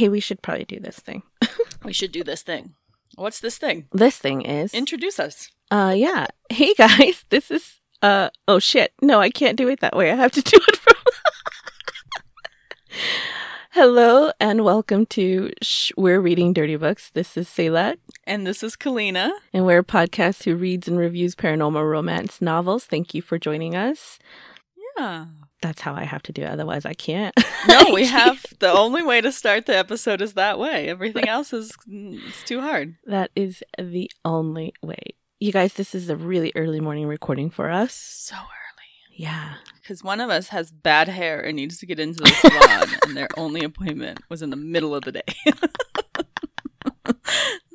Hey, we should probably do this thing. We should do this thing. What's this thing? This thing is Introduce us. uh yeah. Hey guys, this is uh oh shit. No, I can't do it that way. I have to do it from Hello and welcome to Shh, We're Reading Dirty Books. This is Saylat, And this is Kalina. and we're a podcast who reads and reviews paranormal romance novels. Thank you for joining us. Yeah. That's how I have to do it. Otherwise, I can't. No, we have the only way to start the episode is that way. Everything else is it's too hard. that is the only way. You guys, this is a really early morning recording for us. So early. Yeah. Because one of us has bad hair and needs to get into the salon, and their only appointment was in the middle of the day.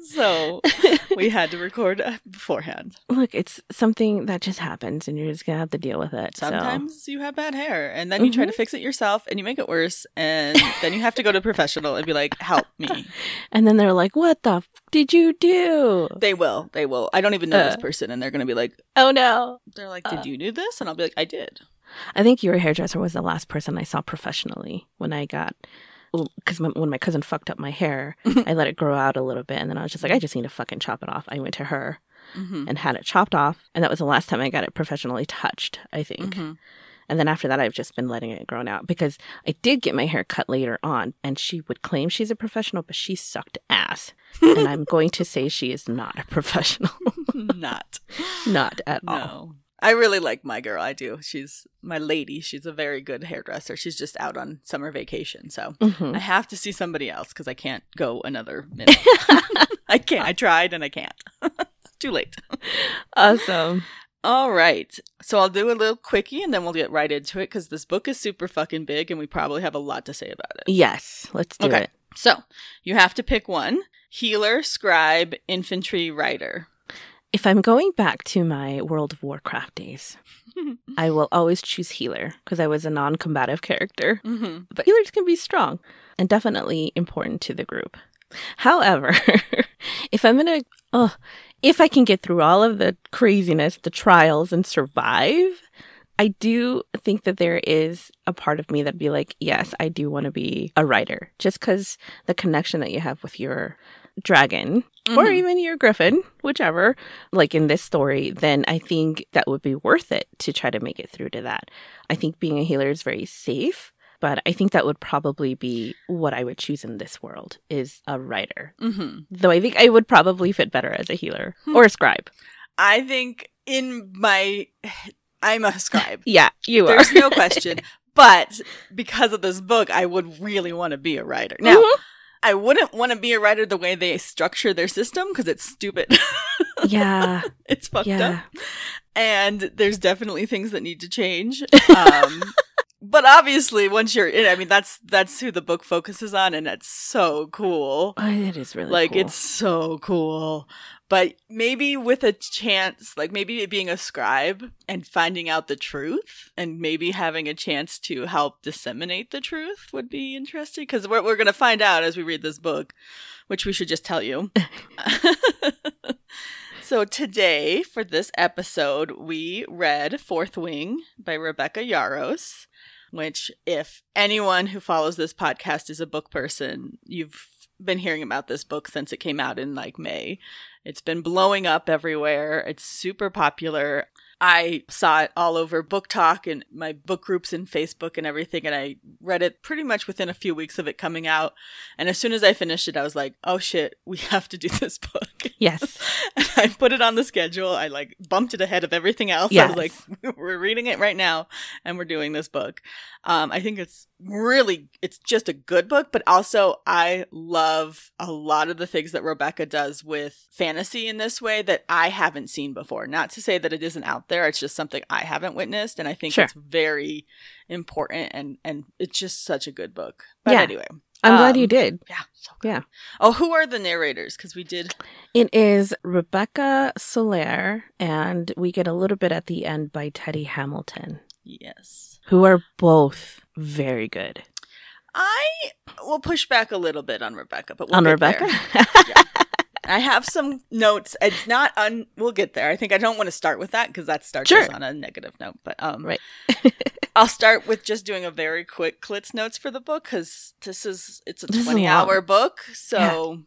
so we had to record uh, beforehand. Look, it's something that just happens and you're just going to have to deal with it. so- Sometimes you have bad hair, and then you try to fix it yourself, and you make it worse, and then you have to go to a professional and be like, "Help me." And then they're like, what the f- did you do? They will. They will. I don't even know this Uh. person, and they're gonna be like, Oh no. "They're like, did Uh. you do this?" And I'll be like, "I did." I think your hairdresser was the last person I saw professionally when I got. Because when my cousin fucked up my hair, I let it grow out a little bit, and then I was just like, I just need to fucking chop it off. I went to her Mm-hmm. and had it chopped off, and that was the last time I got it professionally touched. I think. Mm-hmm. And then after that, I've just been letting it grow out because I did get my hair cut later on, and she would claim she's a professional, but she sucked ass. and I'm going to say she is not a professional. Not. not at all. I really like my girl. I do. She's my lady. She's a very good hairdresser. She's just out on summer vacation, so Mhm. I have to see somebody else because I can't go another minute. I can't. I tried and I can't. it's too late. Awesome. All right. So I'll do a little quickie and then we'll get right into it because this book is super fucking big and we probably have a lot to say about it. Yes, let's do Okay. it. So you have to pick one healer, scribe, infantry, rider. If I'm going back to my World of Warcraft days, I will always choose healer because I was a non combative character. hmm But healers can be strong and definitely important to the group. However, if I'm gonna, oh, if I can get through all of the craziness, the trials, and survive, I do think that there is a part of me that'd be like, yes, I do want to be a rider, just because the connection that you have with your dragon or Mhm. even your griffin, whichever, like in this story, then I think that would be worth it to try to make it through to that. I think being a healer is very safe, but I think that would probably be what I would choose in this world is a rider. hmm Though I think I would probably fit better as a healer Hmm. or a scribe. I think in my, I'm a scribe. Yeah, you are. There's no question. But because of this book, I would really want to be a rider. Now, Mhm. I wouldn't want to be a rider the way they structure their system because it's stupid. yeah, it's fucked yeah. up. And there's definitely things that need to change. Um, but obviously, once you're in, I mean, that's that's who the book focuses on, and that's so cool. Oh, it is really like cool. it's so cool. But maybe with a chance, like maybe being a scribe and finding out the truth, and maybe having a chance to help disseminate the truth would be interesting. Because what we're going to find out as we read this book, which we should just tell you. so today, for this episode, we read Fourth Wing by Rebecca Yarros. Which, if anyone who follows this podcast is a book person, you've been hearing about this book since it came out in like May. It's been blowing up everywhere. It's super popular. I saw it all over BookTok and my book groups and Facebook and everything, and I read it pretty much within a few weeks of it coming out. And as soon as I finished it, I was like, oh shit, we have to do this book. yes. And I put it on the schedule. I like bumped it ahead of everything else. I Yes. was like, we're reading it right now and we're doing this book. Um, I think it's really, it's just a good book, but also I love a lot of the things that Rebecca does with fantasy in this way that I haven't seen before. Not to say that it isn't out there. It's just something I haven't witnessed. And I think Sure. it's very important and, and it's just such a good book. But Yeah. anyway, I'm glad you Um, did. yeah. So. Yeah. Oh, who are the narrators? Because we did. It is Rebecca Soler, and we get a little bit at the end by Teddy Hamilton, Yes. Who are both very good. I will push back a little bit on Rebecca, but we'll On Rebecca? there. I have some notes. It's not un. We'll get there. I think I don't want to start with that because that starts Sure. us on a negative note. But um, Right. I'll start with just doing a very quick Klitz notes for the book because this is it's a This is a twenty hour book, so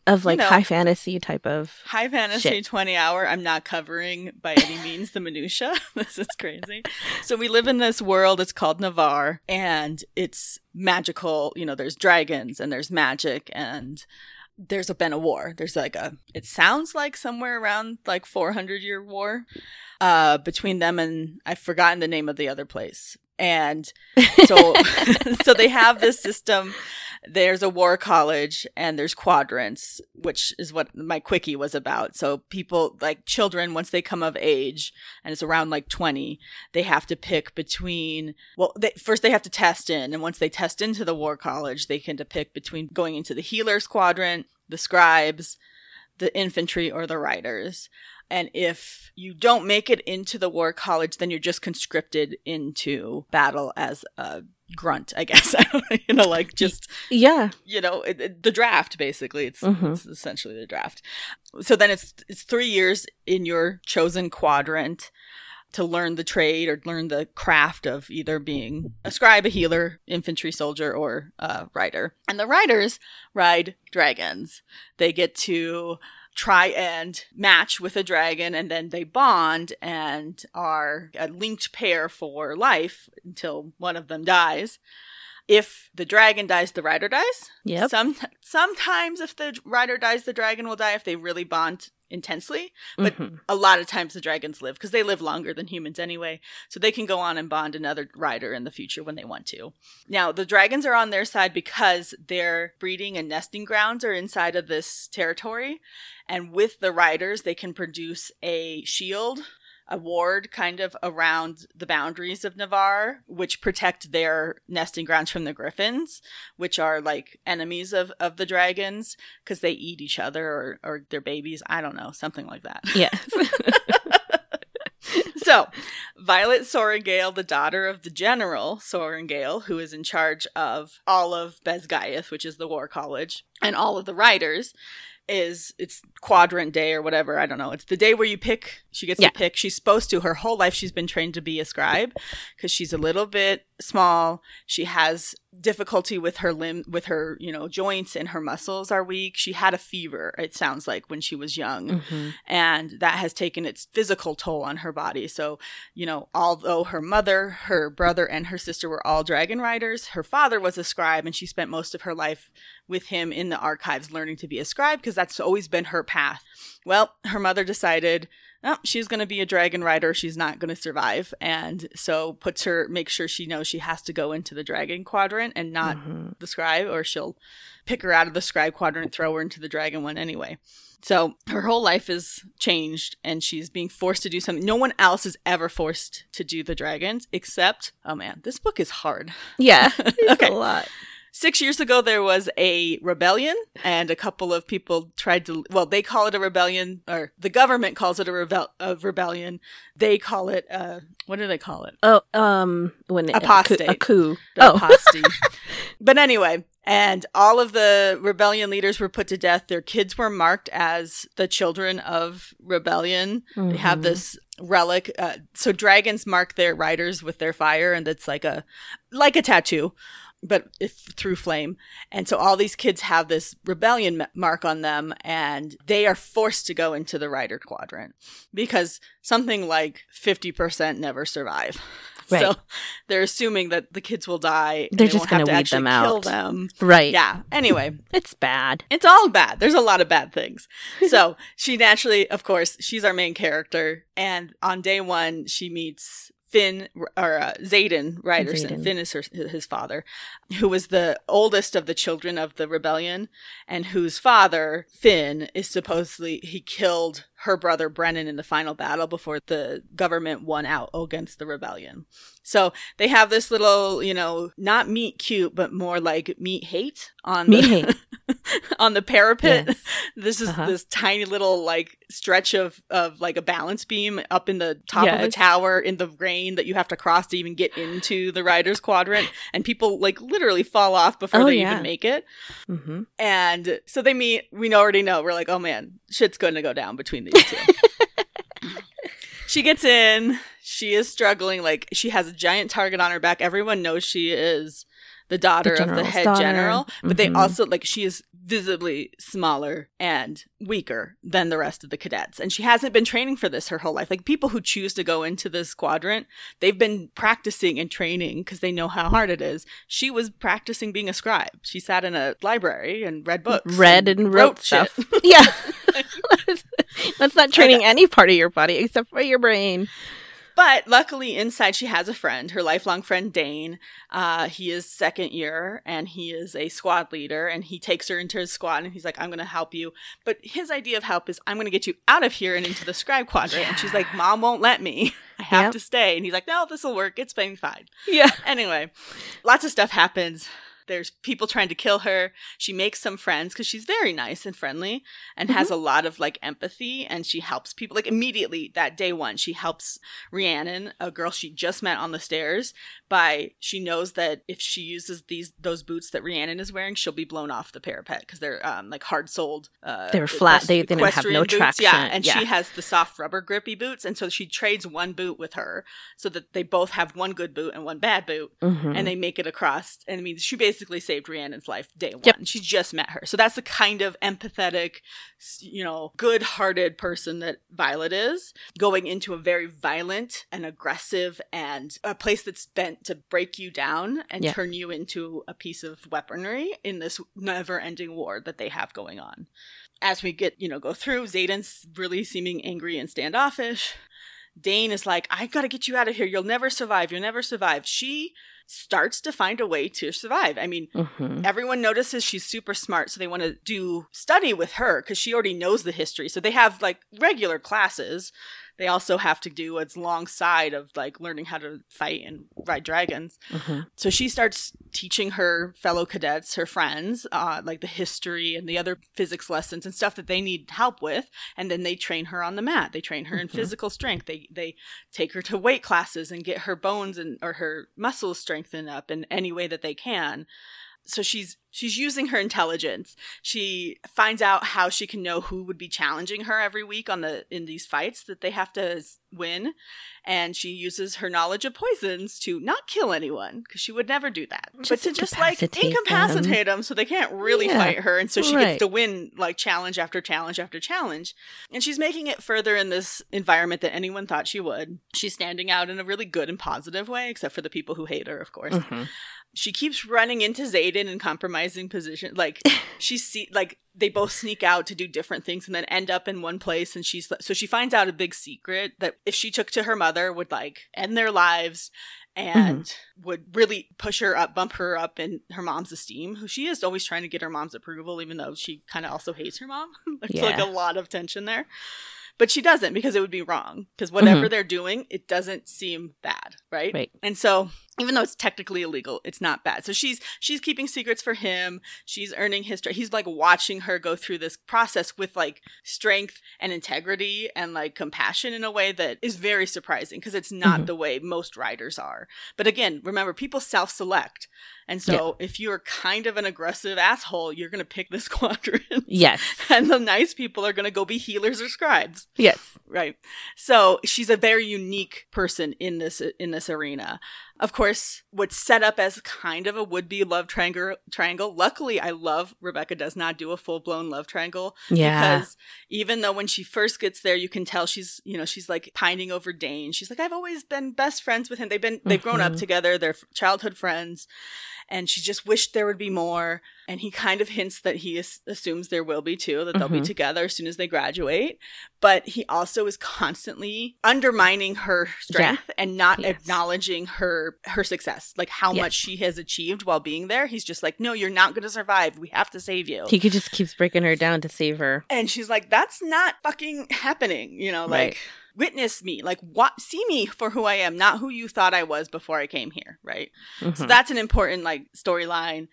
Yeah. Of you like know, high fantasy type of. high fantasy Shit. 20 hour i'm not covering by any means the minutia this is crazy so we live in this world it's called navarre and it's magical you know there's dragons and there's magic and there's a been a war there's like a it sounds like somewhere around like 400 year war uh between them and i've forgotten the name of the other place and so so they have this system. There's a war college and there's quadrants which is what my quickie was about. So people like children once they come of age and it's around like 20 they have to pick between well they, first they have to test in. And once they test into the war college they can to pick between going into the healers quadrant the scribes the infantry or the riders and if you don't make it into the war college, then you're just conscripted into battle as a grunt, I guess. I don't know, you know, like just, Yeah. you know, it, it- the draft, basically. It's, Mhm. it's essentially the draft. So then it's, it's three years in your chosen quadrant to learn the trade or learn the craft of either being a scribe, a healer, infantry soldier, or a rider. And the riders ride dragons. They get to try and match with a dragon and then they bond and are a linked pair for life until one of them dies. If the dragon dies, the rider dies. Yeah. Some sometimes if the rider dies, the dragon will die if they really bond intensely. but- Mhm. A lot of times the dragons live because they live longer than humans anyway, so they can go on and bond another rider in the future when they want to. Now the dragons are on their side because their breeding and nesting grounds are inside of this territory, and with the riders they can produce a shield. A ward kind of around the boundaries of Navarre, which protect their nesting grounds from the griffins, which are like enemies of, of the dragons because they eat each other or, or their babies. I don't know, something like that. Yes. so, Violet Sorrengail, the daughter of the general Sorrengail, who is in charge of all of Basgiath, which is the war college, and all of the riders, is it's quadrant day or whatever. I don't know. It's the day where you pick. She gets Yeah. to pick. She's supposed to. Her whole life, she's been trained to be a scribe because she's a little bit small. She has difficulty with her limb, with her you know joints, and her muscles are weak. She had a fever. It sounds like when she was young Mhm. and that has taken its physical toll on her body. So, you know, although her mother, her brother, and her sister were all dragon riders, her father was a scribe, and she spent most of her life with him in the archives learning to be a scribe because that's always been her path. Well, her mother decided. Oh, she's going to be a dragon rider. She's not going to survive. And so puts her, makes sure she knows she has to go into the dragon quadrant and not Mhm. the scribe, or she'll pick her out of the scribe quadrant, throw her into the dragon one anyway. So her whole life is changed, and she's being forced to do something. No one else is ever forced to do the dragons, except oh man, this book is hard. Yeah. It's Okay. a lot. Six years ago, there was a rebellion, and a couple of people tried to. Well, they call it a rebellion, or the government calls it a, rebel, a rebellion. They call it uh, what do they call it? Oh, um, when Apostate. a coup. The Oh, apostasy. but anyway, and all of the rebellion leaders were put to death. Their kids were marked as the children of rebellion. They have Mhm. this relic. Uh, so dragons mark their riders with their fire, and it's like a like a tattoo, but if through flame. And so all these kids have this rebellion mark on them, and they are forced to go into the rider quadrant because something like fifty percent never survive. Right. So they're assuming that the kids will die. They're they just gonna weed actually them Kill out. them. right. Yeah. Anyway, It's bad. it's all bad. There's a lot of bad things. So she naturally, of course, she's our main character. And on day one, she meets Finn or uh, Xaden Riorson. Xaden. Finn is her, his father, who was the oldest of the children of the rebellion, and whose father Finn is supposedly he killed her brother Brennan in the final battle before the government won out against the rebellion. So they have this little, you know, not meet cute, but more like meet hate on Meat the hate. on the parapet. Yes. This is Uh-huh. this tiny little like stretch of of like a balance beam up in the top of a tower in the rain that you have to cross to even get into the rider's quadrant, and people like literally fall off before Oh, they yeah. even make it. hmm And so they meet. We already know. We're like, oh man, shit's going to go down between these two. she gets in. She is struggling. Like she has a giant target on her back. Everyone knows she is the daughter The of the head daughter. general, but they Mhm. also like she is visibly smaller and weaker than the rest of the cadets. And she hasn't been training for this her whole life. Like people who choose to go into this quadrant, they've been practicing and training because they know how hard it is. She was practicing being a scribe. She sat in a library and read books. Read and wrote shit. stuff. yeah. That's not training any part of your body except for your brain. But luckily, inside she has a friend, her lifelong friend Dain. Uh, he is second year and he is a squad leader, and he takes her into his squad and he's like, "I'm going to help you." But his idea of help is, "I'm going to get you out of here and into the scribe quadrant." And she's like, "Mom won't let me. I have Yep. to stay." And he's like, "No, this will work. It's been fine." Yeah. Anyway, lots of stuff happens. There's people trying to kill her. She makes some friends because she's very nice and friendly and has a lot of like empathy and she helps people. Like immediately that day one, she helps Rhiannon, a girl she just met on the stairs, by she knows that if she uses these those boots that Rhiannon is wearing, she'll be blown off the parapet because they're um, like hard soled. Uh, They were flat. equest- They didn't have equestrian no boots. traction. Yeah, and Yeah. she has the soft rubber grippy boots, and so she trades one boot with her so that they both have one good boot and one bad boot Mhm. and they make it across. And I mean, she basically saved Rhiannon's life day one. Yep. She just met her. So that's the kind of empathetic, you know, good hearted person that Violet is, going into a very violent and aggressive and a place that's bent to break you down and Yeah. turn you into a piece of weaponry in this never ending war that they have going on. As we get, you know, go through, Xaden's really seeming angry and standoffish. Dain is like, "I've gotta get you out of here. You'll never survive. You'll never survive. She starts to find a way to survive. I mean, Mhm. everyone notices she's super smart, so they want to do study with her because she already knows the history. So they have like regular classes. They also have to do what's alongside of like learning how to fight and ride dragons. Mhm. So she starts teaching her fellow cadets, her friends, uh, like the history and the other physics lessons and stuff that they need help with. And then they train her on the mat. They train her in Mhm. physical strength. They they take her to weight classes and get her bones and or her muscles strengthened up in any way that they can. So she's she's using her intelligence. She finds out how she can know who would be challenging her every week on the in these fights that they have to win, and she uses her knowledge of poisons to not kill anyone because she would never do that, but to just like incapacitate incapacitate them so they can't really Yeah. fight her, and so she Right. gets to win like challenge after challenge after challenge, and she's making it further in this environment than anyone thought she would. She's standing out in a really good and positive way, except for the people who hate her, of course Mhm. she keeps running into Xaden and compromising position. Like she see like they both sneak out to do different things and then end up in one place. And she's so she finds out a big secret that if she took to her mother would like end their lives and mm-hmm. would really push her up, bump her up in her mom's esteem. Who she is always trying to get her mom's approval, even though she kind of also hates her mom. There's like a lot of tension there. But she doesn't because it would be wrong. Because whatever mm-hmm. they're doing, it doesn't seem bad, right? Right. And so even though it's technically illegal, it's not bad. So she's she's keeping secrets for him. She's earning his tr- he's like watching her go through this process with like strength and integrity and like compassion in a way that is very surprising because it's not Mhm. the way most riders are. But again, remember people self-select. And so if you're kind of an aggressive asshole, you're going to pick this quadrant. Yes. And the nice people are going to go be healers or scribes Yes. right so she's a very unique person in this in this arena of course what's set up as kind of a would-be love triangle triangle luckily i love rebecca does not do a full-blown love triangle Yeah. because even though when she first gets there you can tell she's you know she's like pining over dain she's like i've always been best friends with him they've been they've grown up Mhm. together they're childhood friends and she just wished there would be more and he kind of hints that he as- assumes there will be too that they'll be Mhm. together as soon as they graduate but he also is constantly undermining her strength and not Yes. acknowledging her her success like how Yes. much she has achieved while being there he's just like no you're not going to survive we have to save you He could just keeps breaking her down to save her. and she's like, that's not fucking happening. You know, like, Right. witness me. Like, what? See me for who I am, not who you thought I was before I came here. Right. So Mhm. that's an important, like, storyline.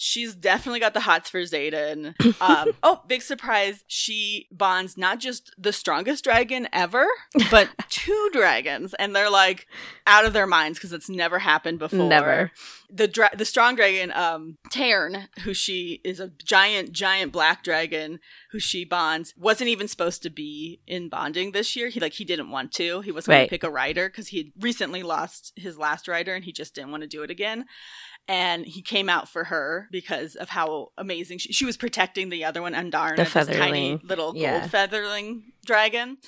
She's definitely got the hots for Xaden. Um, oh, big surprise. She bonds not just the strongest dragon ever, but two dragons. And they're like out of their minds because it's never happened before. Never. The dra- the strong dragon, um, Tairn, who she is a giant, giant black dragon who she bonds, wasn't even supposed to be in bonding this year. He like he didn't want to. He was going Right. to pick a rider because he had recently lost his last rider and he just didn't want to do it again and he came out for her because of how amazing she, she was protecting the other one, Andarna, The this tiny little Yeah. gold featherling dragon.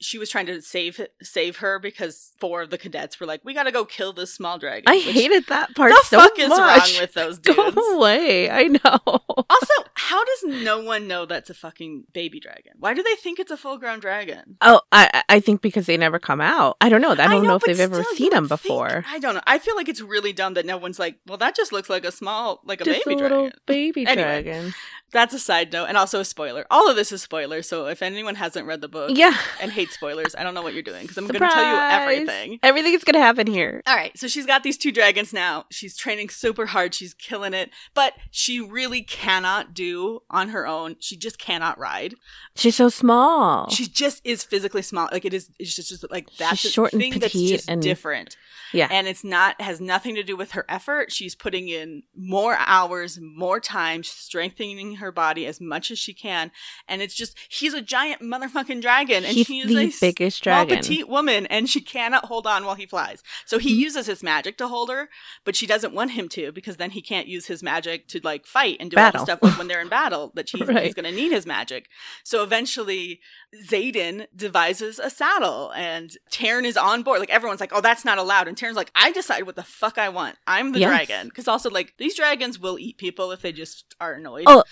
She was trying to save save her because four of the cadets were like, "We got to go kill this small dragon." I hated that part the so fuck is wrong with those dudes. Go away. I know. also, how does no one know that's a fucking baby dragon? Why do they think it's a full grown dragon? Oh, I I think because they never come out. I don't know. I don't know, if they've ever seen them would think- before. I don't know. I feel like it's really dumb that no one's like, "Well, that just looks like a small, like a Just baby a little dragon." baby Anyway. dragon. That's a side note, and also a spoiler. All of this is spoiler, so if anyone hasn't read the book Yeah. and hates spoilers, I don't know what you're doing because I'm going to tell you everything. Everything is gonna happen here. All right, so she's got these two dragons now. She's training super hard. She's killing it, but she really cannot do on her own. She just cannot ride. She's so small. She just is physically small. Like it is. It's just, just like that's She's short and thing that's petite just and- different. yeah. and it's not has nothing to do with her effort she's putting in more hours more time strengthening her body as much as she can and it's just he's a giant motherfucking dragon and He's she is the a biggest small dragon. petite woman and she cannot hold on while he flies so he Mhm. uses his magic to hold her but she doesn't want him to because then he can't use his magic to like fight and do all the stuff like when they're in battle that she's, Right. he's going to need his magic so eventually Xaden devises a saddle and Tairn is on board. Like everyone's like, oh, that's not allowed. And Tairn's like, I decide what the fuck I want. I'm the Yes. dragon. Because also, like, these dragons will eat people if they just are annoyed. Oh,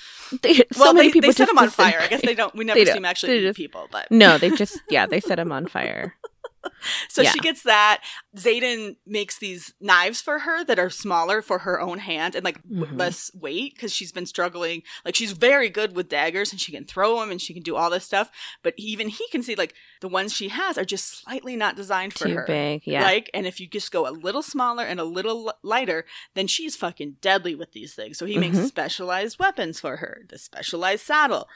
They- so many they, people they set them on fire. I guess they don't, we never see them actually just- people. But No, they just yeah, they set him on fire. so yeah. she gets that. Xaden makes these knives for her that are smaller for her own hand and like Mhm. less weight because she's been struggling. Like she's very good with daggers and she can throw them and she can do all this stuff. But even he can see like the ones she has are just slightly not designed for Too her. big. Yeah. Like, and if you just go a little smaller and a little l- lighter, then she's fucking deadly with these things. So he makes Mhm. specialized weapons for her, the specialized saddle.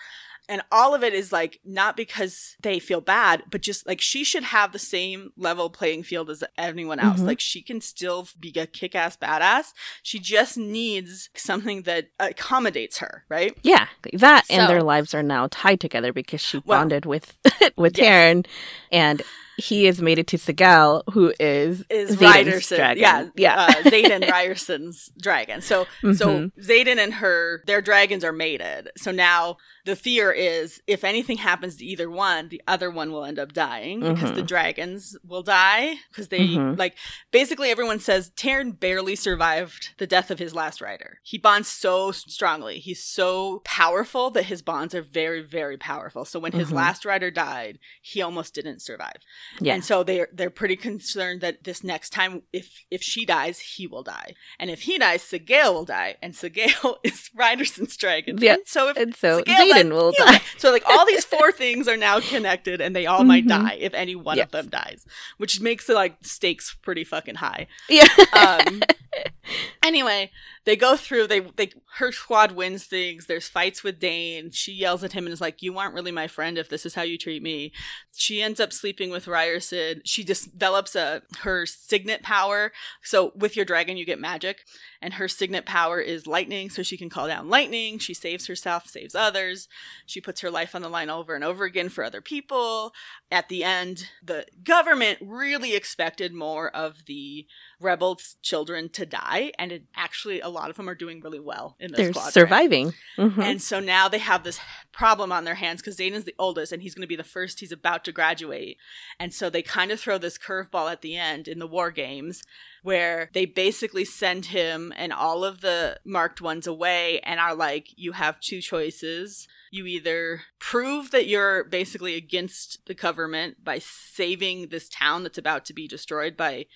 And all of it is like not because they feel bad, but just like she should have the same level playing field as anyone else. Mhm. Like she can still be a kick ass badass. She just needs something that accommodates her, right? Yeah, that and their lives are now tied together because she Well- bonded with with Yes. Tairn, and he has mated to Sgaeyl, who is Is Riorson, dragon. yeah, yeah. uh, Xaden Riorson's dragon. So, so Mhm. Xaden and her, their dragons are mated. So now the fear is, if anything happens to either one, the other one will end up dying because the Mhm. dragons will die because they Mhm. like basically everyone says Tairn barely survived the death of his last rider. He bonds so strongly. He's so powerful that his bonds are very, very powerful. So when his Mhm. last rider died, he almost didn't survive. Yeah. And so they're they're pretty concerned that this next time if if she dies, he will die. And if he dies, Sgaeyl will die. And Sgaeyl is Riorson's dragon. Yeah. And so if and so Sgaeyl will die. So like all these four things are now connected and they all might Mhm. die if any one Yes. of them dies. Which makes the like stakes pretty fucking high. Yeah. Um anyway, they go through they they her squad wins things. There's fights with Dain. She yells at him and is like, "You aren't really my friend if this is how you treat me." She ends up sleeping with Riorson. She develops a her signet power. So with your dragon, you get magic, and her signet power is lightning, so she can call down lightning. She saves herself, saves others. She puts her life on the line over and over again for other people. At the end, the government really expected more of the rebels' children to die, and it actually a lot of them are doing really well in this They're surviving. Mhm. And so now they have this problem on their hands because Xaden's the oldest and he's going to be the first. He's about to graduate. And so they kind of throw this curveball at the end in the war games where they basically send him and all of the marked ones away and are like, you have two choices. You either prove that you're basically against the government by saving this town that's about to be destroyed by.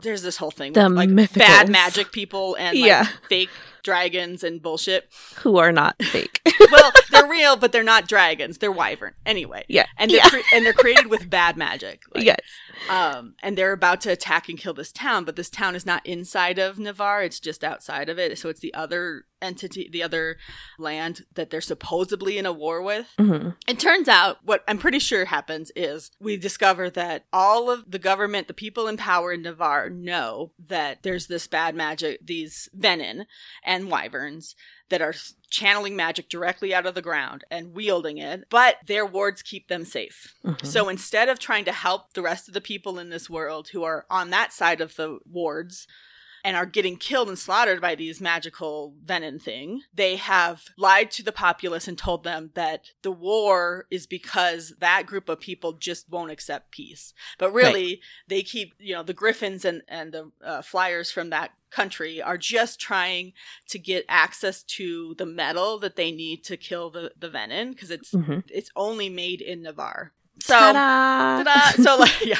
There's this whole thing The with like bad magic people and like Yeah. fake dragons and bullshit Who are not fake. well, they're real, but they're not dragons. They're wyvern. Anyway. yeah. And they're yeah. cre- and they're created with bad magic. Like, yes. Um, and they're about to attack and kill this town, but this town is not inside of Navarre; it's just outside of it. So it's the other entity, the other land that they're supposedly in a war with. hmm It turns out what I'm pretty sure happens is we discover that all of the government, the people in power in Navarre know that there's this bad magic, these venin and wyverns that are channeling magic directly out of the ground and wielding it, but their wards keep them safe. Mhm. So instead of trying to help the rest of the people in this world who are on that side of the wards and are getting killed and slaughtered by these magical venin thing, they have lied to the populace and told them that the war is because that group of people just won't accept peace. But really, they keep, you know, the griffins and, and the uh, flyers from that country are just trying to get access to the metal that they need to kill the, the venin because it's Mhm. it's only made in Navarre. So Ta-da! Ta-da! So like yeah.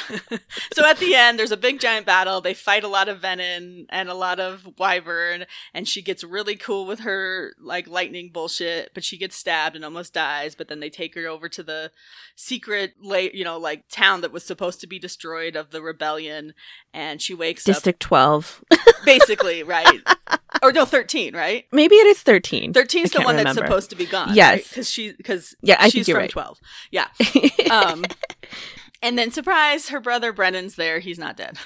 so at the end there's a big giant battle. They fight a lot of venin and a lot of wyvern and she gets really cool with her like lightning bullshit, but she gets stabbed and almost dies, but then they take her over to the secret la- you know like town that was supposed to be destroyed of the rebellion and she wakes up. District 12. basically, right? or no, 13, right? Maybe it is 13. 13 is the one that's supposed to be gone. Yes. Because she, because Yeah, I she's from right. 12. Yeah. Um, Um, and then surprise, her brother Brennan's there. He's not dead.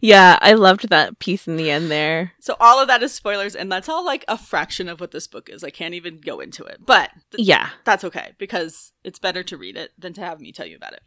yeah, I loved that piece in the end there. So all of that is spoilers, and that's all like a fraction of what this book is. I can't even go into it, but th- Yeah. that's okay because it's better to read it than to have me tell you about it.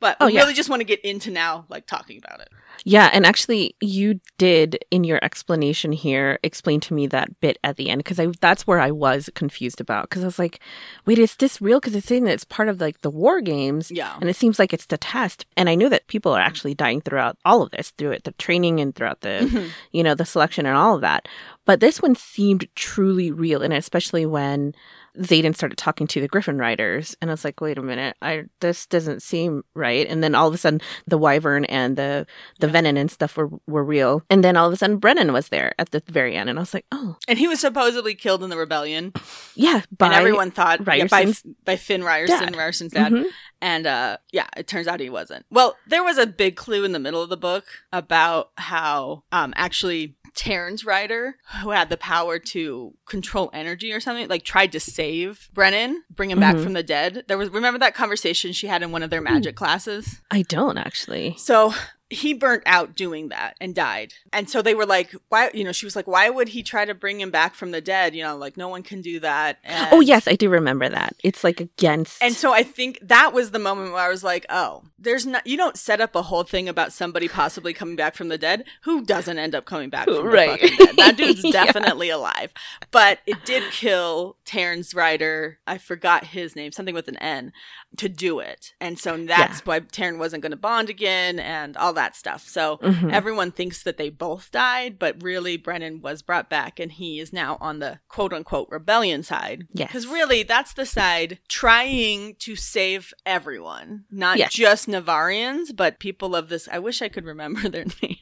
But Oh, I yeah. really just want to get into now, like talking about it. Yeah, and actually, you did in your explanation here explain to me that bit at the end because I that's where I was confused about because I was like, wait, is this real? Because it's saying that it's part of like the war games, Yeah. and it seems like it's the test. And I knew that people are actually dying throughout all of this, through it, the training and throughout the Mhm. you know the selection and all of that. But this one seemed truly real, and especially when Xaden started talking to the Griffin riders, and I was like, wait a minute, I this doesn't seem right. And then all of a sudden, the Wyvern and the the. Venin and stuff were were real. And then all of a sudden, Brennan was there at the very end, and I was like, oh and he was supposedly killed in the rebellion, yeah, by and everyone thought yeah, by by Finn Riorson, dad. Riorson's dad. Mhm. And uh yeah, it turns out he wasn't. Well, there was a big clue in the middle of the book about how um actually Tairn's rider, who had the power to control energy or something, like tried to save Brennan, bring him back Mhm. from the dead. There was remember that conversation she had in one of their magic classes? I don't actually. So he burnt out doing that and died. And so they were like, why, you know, she was like, why would he try to bring him back from the dead? You know, like no one can do that. Oh, and Oh yes, I do remember that. It's like against. and so I think that was the moment where I was like, oh, there's not, you don't set up a whole thing about somebody possibly coming back from the dead who doesn't end up coming back from Right. the fucking dead. That dude's Yeah. definitely alive. But it did kill Tairn's rider. I forgot his name, something with an N, to do it. And so that's why Tairn wasn't going to bond again and all that stuff. So Mhm. everyone thinks that they both died, but really Brennan was brought back and he is now on the quote unquote rebellion side. Yes. Because really, that's the side trying to save everyone, not Yes. just Navarrians, but people of this. I wish I could remember their name.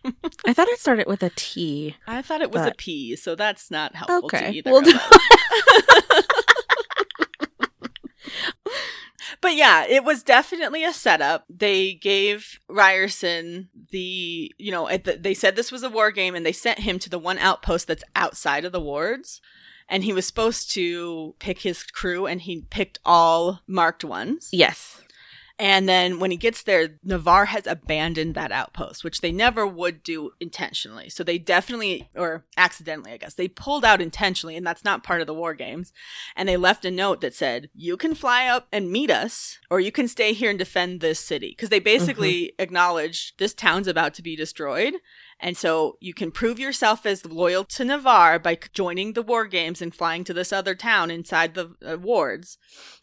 I thought it started with a T. I thought it was a But- P, so that's not helpful to Okay. either. Well. But yeah, it was definitely a setup. They gave Riorson the, you know, the, they said this was a war game and they sent him to the one outpost that's outside of the wards. And he was supposed to pick his crew and he picked all marked ones. Yes. And then when he gets there, Navarre has abandoned that outpost, which they never would do intentionally. So they definitely, or accidentally, I guess, they pulled out intentionally, and that's not part of the war games. And they left a note that said, You can fly up and meet us, or you can stay here and defend this city. Because they mm-hmm. basically acknowledge this town's about to be destroyed. And so you can prove yourself as loyal to Navarre by joining the war games and flying to this other town inside the uh, wards.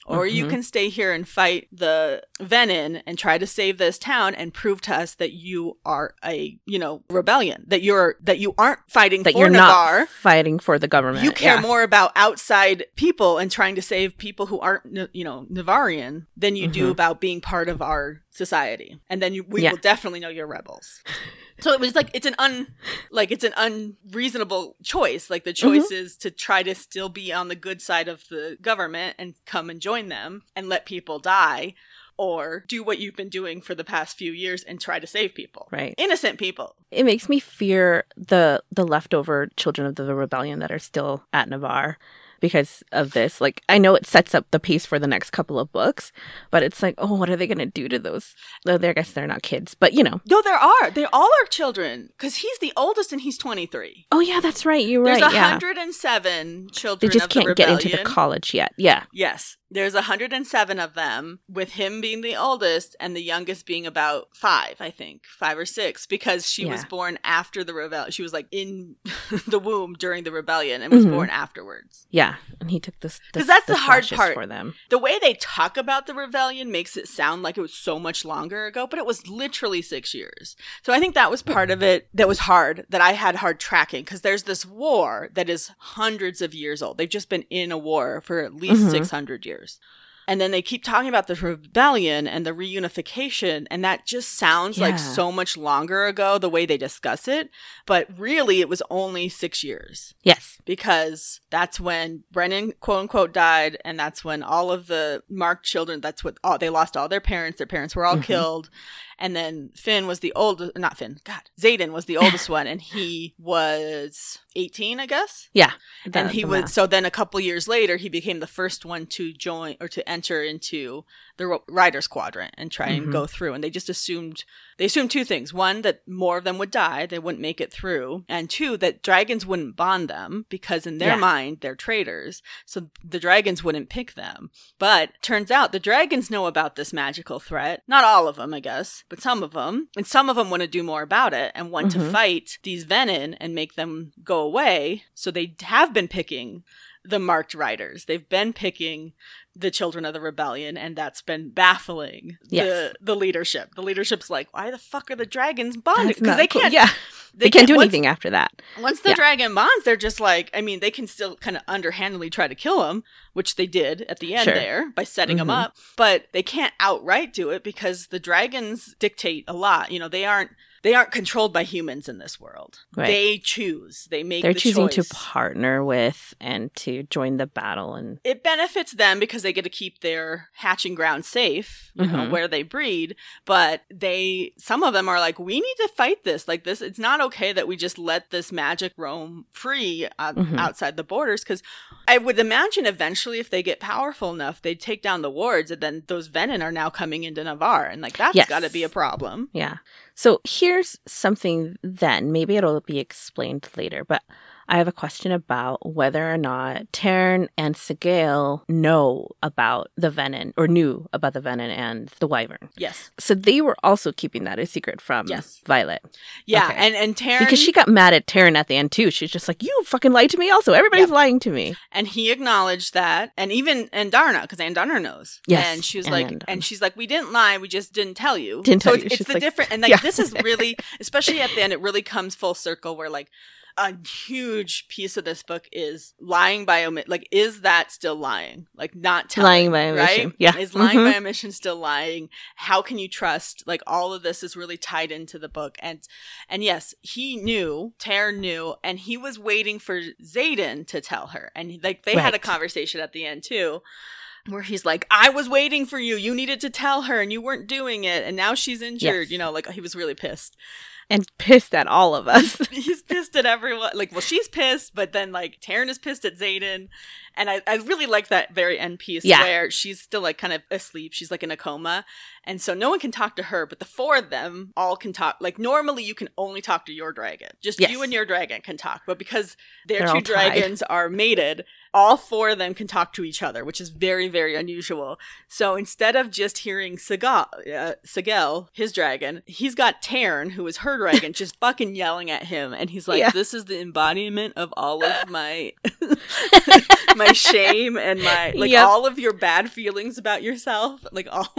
Or you Mhm. can stay here and fight the Venin and try to save this town and prove to us that you are a, you know, rebellion. That you're that you aren't fighting That for you're Navarre. not fighting for the government. You care Yeah. more about outside people and trying to save people who aren't, you know, Navarrian than you do Mhm. about being part of our society. And then you, we Yeah. will definitely know you're rebels. So it was like it's an un like it's an unreasonable choice. Like the Mm-hmm. choice is to try to still be on the good side of the government and come and join them and let people die or do what you've been doing for the past few years and try to save people. Right. Innocent people. It makes me fear the the leftover children of the rebellion that are still at Navarre because of this. Like I know it sets up the pace for the next couple of books, but it's like, oh, what are they going to do to those? Though they I guess they're not kids, but you know. No, there are. They all are children because he's the oldest and he's 23. Oh yeah, that's right. You're There's right. Yeah. 107 They children They just can't get into the college yet. Yeah. Yes. There's 107 of them, with him being the oldest and the youngest being about five, I think, five or six, because she was born after the rebellion. She was like in the womb during the rebellion and was Mhm. born afterwards. Yeah. And he took this because that's the hard part. for them. The way they talk about the rebellion makes it sound like it was so much longer ago, but it was literally six years. So I think that was part of it that was hard, that I had hard tracking, because there's this war that is hundreds of years old. They've just been in a war for at least Mhm. 600 years. And then they keep talking about the rebellion and the reunification, and that just sounds like so much longer ago, the way they discuss it. But really, it was only six years Yes. because that's when Brennan quote unquote died, and that's when all of the marked children. That's what all they lost all their parents. Their parents were all Mhm. killed, and then Finn was the oldest. Not Finn. God, Xaden was the oldest one, and he was eighteen, I guess. Yeah. and he was so. Then a couple years later, he became the first one to join or to enter into the Riders Quadrant and try and Mhm. go through. And they just assumed they assumed two things: one, that more of them would die, they wouldn't make it through, and two, that dragons wouldn't bond them because in their Yeah. mind they're traitors, so the dragons wouldn't pick them. But turns out the dragons know about this magical threat. Not all of them, I guess, but some of them, and some of them want to do more about it and want to Mhm. fight these venin and make them go away. So they have been picking the marked riders. They've been picking the children of the rebellion, and that's been baffling Yes. the the leadership. The leadership's like, why the fuck are the dragons bonded? Because they cool. can't. Yeah. They, can't, do once- anything after that. Once the Yeah. dragon bonds, they're just like, I mean, they can still kind of underhandedly try to kill him, which they did at the end Sure. there by setting him Mhm. up, but they can't outright do it because the dragons dictate a lot. You know, they aren't they aren't controlled by humans in this world. Right. They choose. They make They're the choosing choice. to partner with and to join the battle and it benefits them because they get to keep their hatching ground safe, you know, where they breed. But they, some of them are like, we need to fight this. Like this, it's not okay that we just let this magic roam free uh, Mhm. outside the borders. Because I would imagine eventually, if they get powerful enough, they'd take down the wards, and then those venin are now coming into Navarre, and like that's Yes. got to be a problem. Yeah. So here's something then. Maybe it'll be explained later, but I have a question about whether or not Tairn and Sgaeyl know about the venin or knew about the venin and the wyvern. Yes, So they were also keeping that a secret from Yes. Violet. yeah, Okay. and and Tairn Because she got mad at Tairn at the end too. She's just like, You fucking lied to me also. Everybody's Yep. lying to me. And he acknowledged that, and even Andarna, because Andarna knows. Yes, and she was and like, Andarna. and she's like, we didn't lie, we just didn't tell you. Didn't so tell it's, you. it's She's the like- different, and like Yeah. this is really, especially at the end, it really comes full circle where like a huge piece of this book is lying by omission. Like, is that still lying? Like, not telling, Lying by omission. Right? Yeah. is lying Mhm. by omission still lying? How can you trust? Like, all of this is really tied into the book, and and yes, he knew, Tare knew, and he was waiting for Xaden to tell her. And like they had a conversation at the end too. Where he's like, I was waiting for you. You needed to tell her and you weren't doing it. And now she's injured. Yes. You know, like he was really pissed. And pissed at all of us. He's pissed at everyone. Like, well, she's pissed, but then like Tairn is pissed at Xaden. And I, I really like that very end piece Yeah. where she's still like kind of asleep. She's like in a coma. And so no one can talk to her, but the four of them all can talk. Like normally you can only talk to your dragon. Just Yes. you and your dragon can talk. But because their They're two dragons are mated, all four of them can talk to each other, which is very, very unusual. So instead of just hearing Sgaeyl, uh, Sgaeyl, his dragon, he's got Tairn, who is her dragon, just fucking yelling at him. And he's like, Yeah. this is the embodiment of all of my my shame and my like Yep. all of your bad feelings about yourself. Like all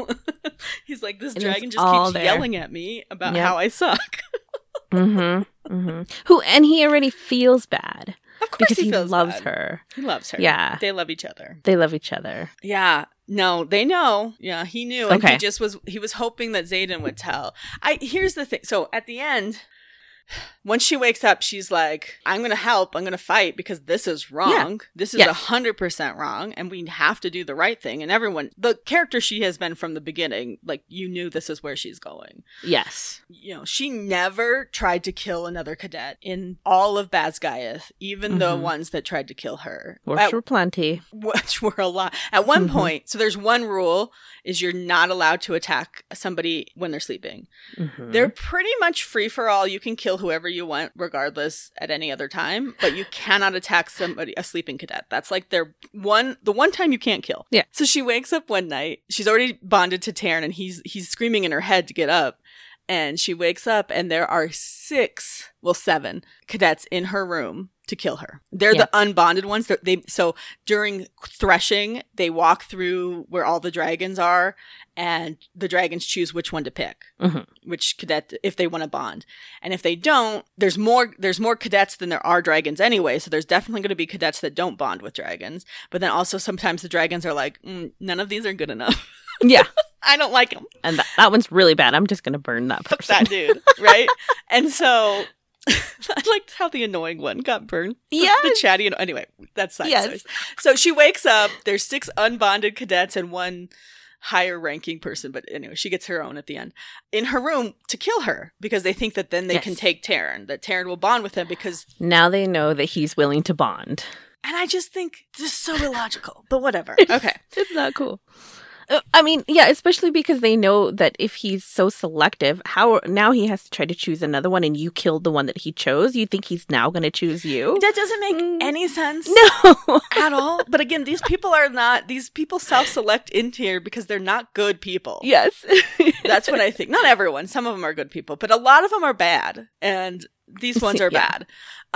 he's like, this is dragon just keeps there. yelling at me about Yep. how I suck. mm-hmm. Mm-hmm. Who and he already feels bad Of course because he, he, loves bad. her. He loves her. Yeah. They love each other. They love each other. Yeah. No, they know. Yeah, he knew. And he just was he was hoping that Xaden would tell. I here's the thing. So at the end, once she wakes up, she's like, I'm going to help. I'm going to fight because this is wrong. This is a Yes. 100% wrong. And we have to do the right thing. And everyone, the character she has been from the beginning, like, you knew this is where she's going. Yes. You know, she never tried to kill another cadet in all of Basgiath, even the Mhm. ones that tried to kill her. Which At- were plenty. which were a lot. At one Mhm. point, so there's one rule is you're not allowed to attack somebody when they're sleeping. Mhm. They're pretty much free for all. You can kill whoever you want regardless at any other time, but you cannot attack somebody a sleeping cadet. That's like their one the one time you can't kill. Yeah. So she wakes up one night. She's already bonded to Tairn and he's he's screaming in her head to get up. And she wakes up and there are six, well seven cadets in her room to kill her. They're Yeah. the unbonded ones. They're, they so during threshing, they walk through where all the dragons are and the dragons choose which one to pick Mhm. which cadet if they want to bond and if they don't there's more there's more cadets than there are dragons anyway so there's definitely going to be cadets that don't bond with dragons but then also sometimes the dragons are like mm, none of these are good enough Yeah. i don't like them And that, that one's really bad. I'm just going to burn that fuck person. that dude right and so i liked how the annoying one got burned The- Yes. the chatty and anyway that's side Yes. stories. so she wakes up there's six unbonded cadets and one higher ranking person but anyway she gets her own at the end in her room to kill her because they think that then they can take Tairn that Tairn will bond with him because Now they know that he's willing to bond. and I just think this is so illogical but whatever okay It's not cool. Uh, I mean, yeah, especially because they know that if he's so selective, how now he has to try to choose another one, and you killed the one that he chose. You think he's now going to choose you? that doesn't make Mm. any sense No. at all but again these people are not these people self-select into here because they're not good people yes. That's what I think. Not everyone. Some of them are good people, but a lot of them are bad. And these ones are Yeah. bad.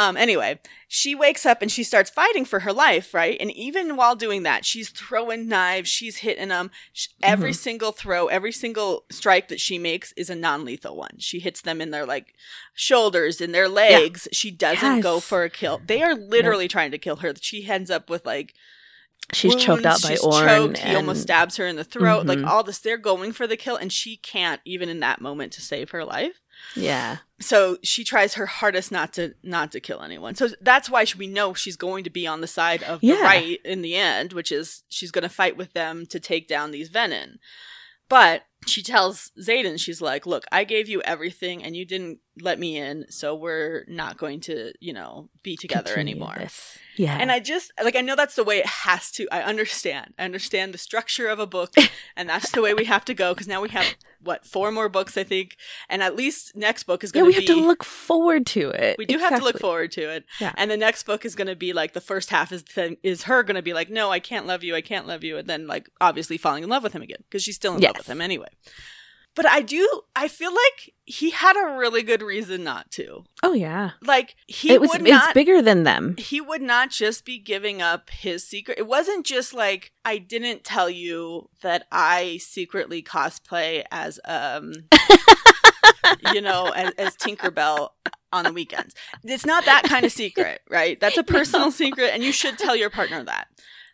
Um, anyway, she wakes up and she starts fighting for her life, right? And even while doing that, she's throwing knives, she's hitting them. Sh- Every Mhm. single throw, every single strike that she makes is a non lethal one. She hits them in their like shoulders, in their legs. She doesn't go for a kill. They are literally trying to kill her. She ends up with like She's choked out wounds, by she's Oren. choked, He almost stabs her in the throat. Like Mhm. all this, they're going for the kill, and she can't even in that moment to save her life. Yeah. So she tries her hardest not to not to kill anyone. So that's why we know she's going to be on the side of the right in the end, which is she's going to fight with them to take down these Venin. But she tells Xaden, she's like, "Look, I gave you everything, and you didn't let me in, so we're not going to, you know, be together Continue anymore." this. Yeah. And I just like I know that's the way it has to. I understand. I understand the structure of a book, and that's the way we have to go. Because now we have what four more books, I think, and at least next book is going to be. yeah, we have to look forward to it. we do have to look forward to it, Yeah. and the next book is going to be like the first half is is her going to be like, no, I can't love you, I can't love you, and then like obviously falling in love with him again because she's still in love with him anyway. But I do, I feel like he had a really good reason not to. Oh yeah. Like he it was. would It's bigger than them. he would not just be giving up his secret. It wasn't just like I didn't tell you that I secretly cosplay as um you know as, as Tinkerbell on the weekends. It's not that kind of secret, right? That's a personal No. secret, and you should tell your partner that.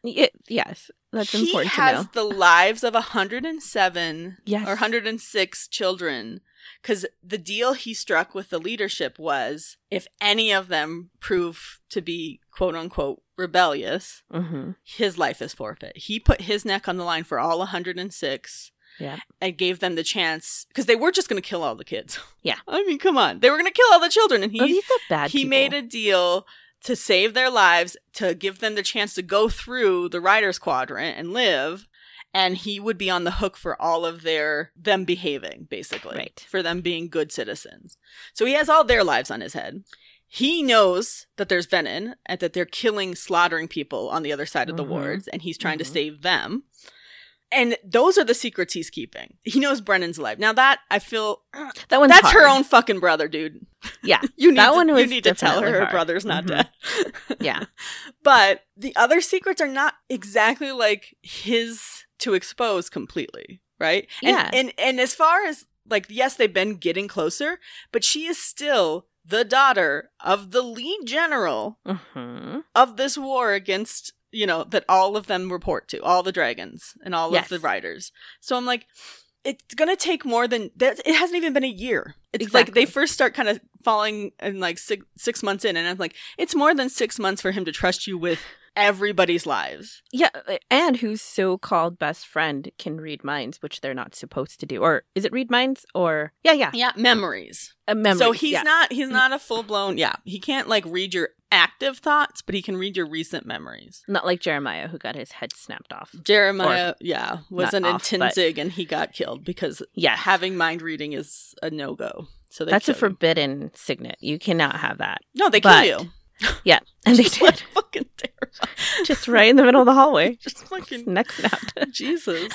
Y- yes, that's he important to has the lives of 107 Yes. or 106 children because the deal he struck with the leadership was if any of them prove to be quote unquote rebellious, hmm his life is forfeit. He put his neck on the line for all 106 Yeah. and gave them the chance because they were just going to kill all the kids. Yeah. I mean, come on. They were going to kill all the children and he oh, these are bad. he people. made a deal to save their lives to give them the chance to go through the riders quadrant and live and he would be on the hook for all of their them behaving basically Right. for them being good citizens so he has all their lives on his head he knows that there's venin and that they're killing slaughtering people on the other side of the Mhm. wards and he's trying to Mhm. save them and those are the secrets he's keeping he knows brennan's alive now that i feel That one's that's her own fucking brother dude Yeah. you need That to, one you need to tell her definitely her brother's not Mhm. dead. Yeah. but the other secrets are not exactly like his to expose completely, right? And, Yeah. And and as far as like yes, they've been getting closer, but she is still the daughter of the lead general hmm of this war against you know that all of them report to all the dragons and all Yes. of the riders so i'm like it's gonna take more than that. It hasn't even been a year. It's like they first start kind of falling in like six six months in, and I'm like, it's more than six months for him to trust you with everybody's lives. Yeah, and whose so-called best friend can read minds, which they're not supposed to do. Or is it read minds? Or yeah, yeah, Yeah, memories. Uh, a memory. so he's yeah. not he's mm. not a full blown. Yeah, he can't like read your active thoughts, but he can read your recent memories. not like Jeremiah who got his head snapped off. Jeremiah, yeah, was an off, but- and he got killed because Yes. having mind reading is a no go. So they That's a you. forbidden signet. You cannot have that. no, they but- kill you. Yeah, and they like, did fucking terrifying. just right in the middle of the hallway. Just fucking Neck snapped. Jesus.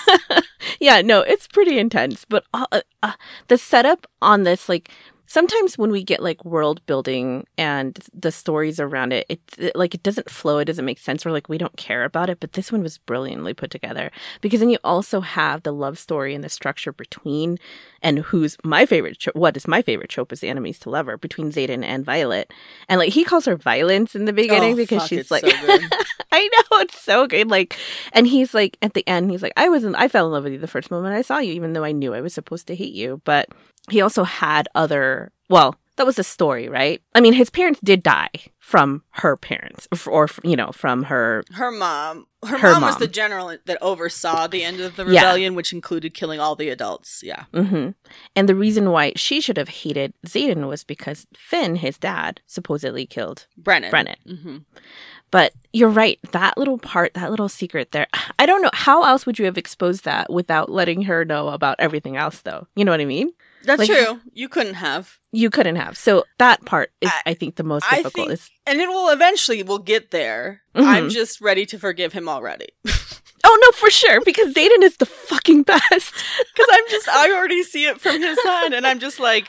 yeah, no, it's pretty intense. But uh, uh, uh, the setup on this, like, sometimes when we get like world building and the stories around it, it, it like it doesn't flow. It doesn't make sense. Or like we don't care about it. But this one was brilliantly put together because then you also have the love story and the structure between and who's my favorite. What is my favorite trope is the enemies to lover between Xaden and Violet, and like he calls her violence in the beginning Oh, because fuck, she's like. so. I know it's so good. Like, and he's like at the end, he's like, I wasn't. I fell in love with you the first moment I saw you, even though I knew I was supposed to hate you. But he also had other. Well, that was a story, right? I mean, his parents did die from her parents, or, you know, from her. Her mom. Her, Her mom, was the general that oversaw the end of the Yeah. rebellion, which included killing all the adults. Yeah. hmm And the reason why she should have hated Xaden was because Fen, his dad, supposedly killed Brennan. Brennan. hmm But you're right. That little part, that little secret there. I don't know. How else would you have exposed that without letting her know about everything else, though? You know what I mean? That's Like- true. You couldn't have. You couldn't have. So that part is, I- I, think, the most I difficult. think- is And it will eventually, we'll get there. Mhm. I'm just ready to forgive him already. oh no, for sure, because Xaden is the fucking best. Because I'm just, I already see it from his side, and I'm just like,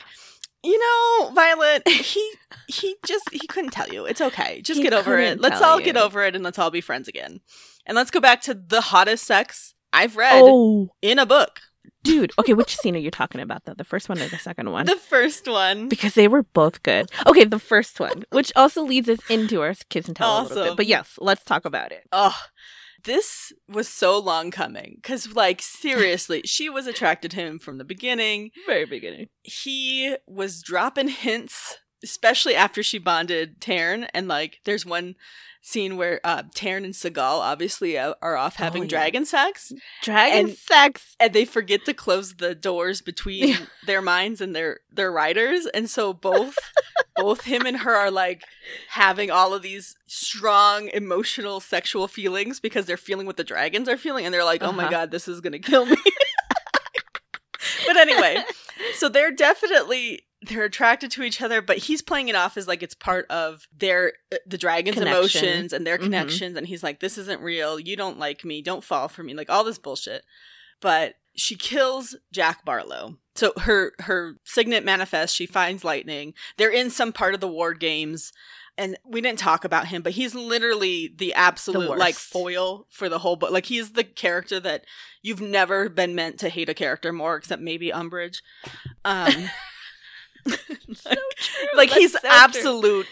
you know, Violet, he he just he couldn't tell you. It's okay. Just He get over it. Let's all get over it, and let's all be friends again. And let's go back to the hottest sex I've read oh, in a book. Dude. Okay, which scene are you talking about, though? The first one or the second one? The first one. because they were both good. Okay, the first one, which also leads us into our kiss and tell a little bit. But yes, let's talk about it. Oh, this was so long coming. Because, like, seriously, she was attracted to him from the beginning. Very beginning. he was dropping hints, especially after she bonded Tairn. And like, there's one scene where uh, Tairn and Sgaeyl obviously uh, are off having Oh, yeah. dragon sex, Dragon And- sex. and they forget to close the doors between Yeah. their minds and their their riders, and so both both him and her are like having all of these strong emotional sexual feelings because they're feeling what the dragons are feeling, and they're like, oh my Uh-huh. god, this is gonna kill me. but anyway, so they're definitely they're attracted to each other but he's playing it off as like it's part of their uh, the dragon's Connection. emotions and their Mhm. connections and he's like this isn't real. You don't like me. Don't fall for me. Like all this bullshit. But she kills Jack Barlowe. So her her signet manifests. She finds lightning. They're in some part of the war games and we didn't talk about him but he's literally the absolute worst. like foil for the whole book like he's the character that you've never been meant to hate a character more except maybe umbridge. Um like, he's so true. absolute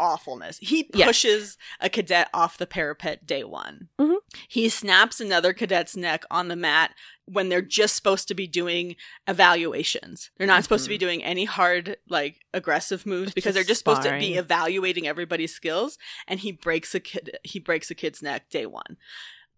awfulness. He Yes. pushes a cadet off the parapet day one. Mhm. He snaps another cadet's neck on the mat when they're just supposed to be doing evaluations. They're not supposed to be doing any hard, like aggressive moves It's because they're just just supposed to be evaluating everybody's skills. And he breaks a kid. He breaks a kid's neck day one.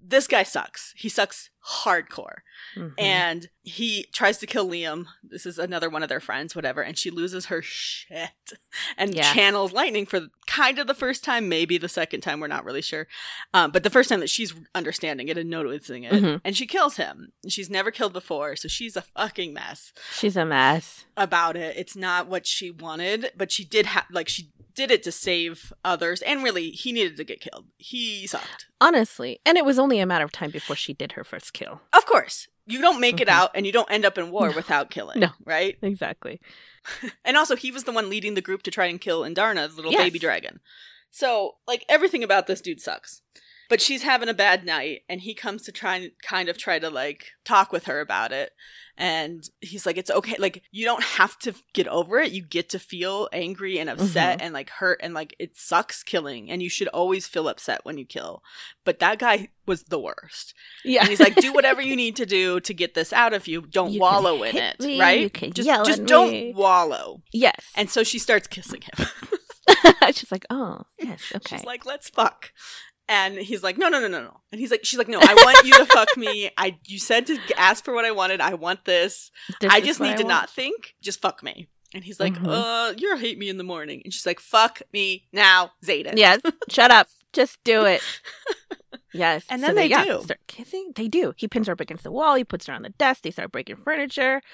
This guy sucks. He sucks hardcore Mhm. and he tries to kill Liam. This is another one of their friends, whatever, and she loses her shit and Yeah. channels lightning for kind of the first time, maybe the second time, we're not really sure. Um, but the first time that she's understanding it and noticing it, Mhm. and she kills him. She's never killed before, so she's a fucking mess she's a mess. about it. It's not what she wanted, but she did have like she did it to save others, and really, he needed to get killed. He sucked. Honestly, and it was only a matter of time before she did her first kill. Of course, you don't make it Mhm. out, and you don't end up in war No. without killing. No. right? Exactly. And also, he was the one leading the group to try and kill Andarna, the little Yes. baby dragon. So, like, everything about this dude sucks. But she's having a bad night, and he comes to try and kind of try to like talk with her about it. And he's like, it's okay. Like, you don't have to get over it. You get to feel angry and mm-hmm. upset and like hurt, and like it sucks killing. And you should always feel upset when you kill. But that guy was the worst. Yeah. And he's like, do whatever you need to do to get this out of you. Don't You wallow in it, me, right? just just don't me. wallow. yes. And so she starts kissing him. she's like, oh, yes, okay. She's like, let's fuck. And he's like, no, no, no, no, no. And he's like, she's like, no, I want you to fuck me. I, you said to ask for what I wanted. I want this. This I just need to want. not think. Just fuck me. And he's like, Mhm. uh, you'll hate me in the morning. And she's like, fuck me now, Xaden. Yes. Shut up. Just do it. Yes. And So then they yeah, do. Start kissing. They do. He pins her up against the wall. He puts her on the desk. They start breaking furniture.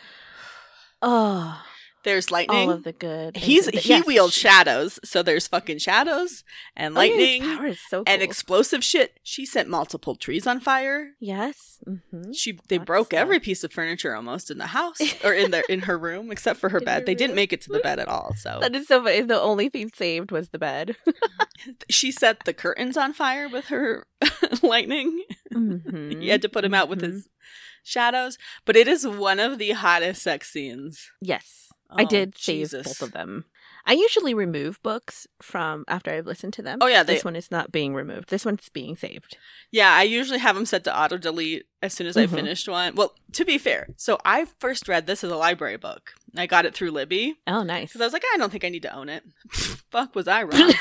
Oh, There's lightning. all of the good. He's good- he yes, wields she- shadows, so there's fucking shadows and Oh, yeah, lightning power is so and explosive shit. She set multiple trees on fire. yes. Mm-hmm. She they Lots broke of every piece of furniture almost in the house or in their in her room except for her In bed. her They didn't make it to the bed at all. So That is so funny. The only thing saved was the bed. she set the curtains on fire with her lightning. Mhm. He had to put him out with Mhm. his shadows. But it is one of the hottest sex scenes. Yes. I Oh, did save Jesus. both of them. I usually remove books from after I've listened to them. Oh, yeah, this one is not being removed. This one's being saved. Yeah, I usually have them set to auto delete as soon as I Mhm. finished one. Well, to be fair, so I first read this as a library book. I got it through Libby Oh, nice. because I was like, I don't think I need to own it. Fuck, was I wrong?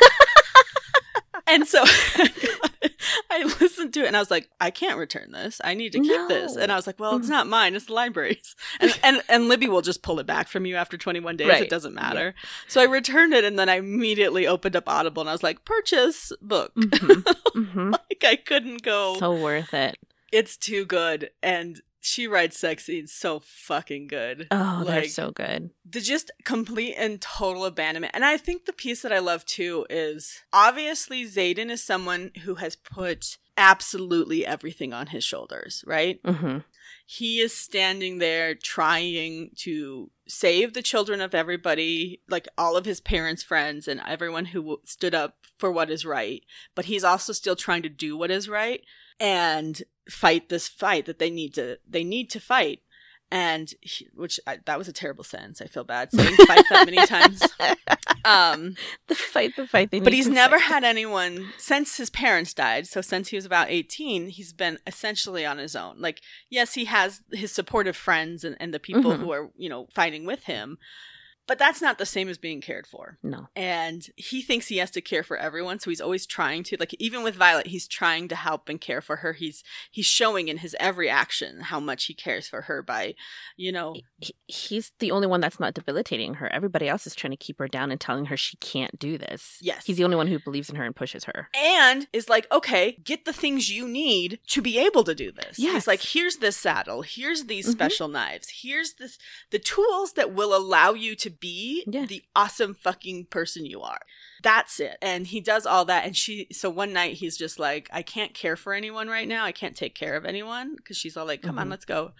and so I listened to it and I was like, I can't return this. I need to keep this. And I was like, well, it's Mhm. not mine. It's the library's. And, and and Libby will just pull it back from you after 21 days. Right. It doesn't matter. So I returned it and then I immediately opened up Audible and I was like, purchase book. Mhm. Mhm. like I couldn't go. So worth it. it's too good. And she writes sex scenes so fucking good. Oh, they're so good. the just complete and total abandonment. And I think the piece that I love too is obviously Xaden is someone who has put absolutely everything on his shoulders, right? hmm He is standing there trying to save the children of everybody, like all of his parents' friends and everyone who stood up for what is right. But he's also still trying to do what is right and fight this fight that they need to they need to fight. And he, which I, that was a terrible sentence. I feel bad saying fight that many times. Um, the fight, the fight. They but he's never fight. had anyone since his parents died. So since he was about 18, he's been essentially on his own. Like, yes, he has his supportive friends and, and the people Mhm. who are, you know, fighting with him. But that's not the same as being cared for. No. And he thinks he has to care for everyone, so he's always trying to like even with Violet, he's trying to help and care for her. He's he's showing in his every action how much he cares for her by, you know, He- He's the only one that's not debilitating her. Everybody else is trying to keep her down and telling her she can't do this. Yes. He's the only one who believes in her and pushes her. and is like, okay, get the things you need to be able to do this. Yes. He's like, here's this saddle, here's these Mhm. special knives, here's this the tools that will allow you to be Yeah. the awesome fucking person you are. That's it. And he does all that and she so one night he's just like, I can't care for anyone right now. I can't take care of anyone because she's all like, come on, Mhm. let's go.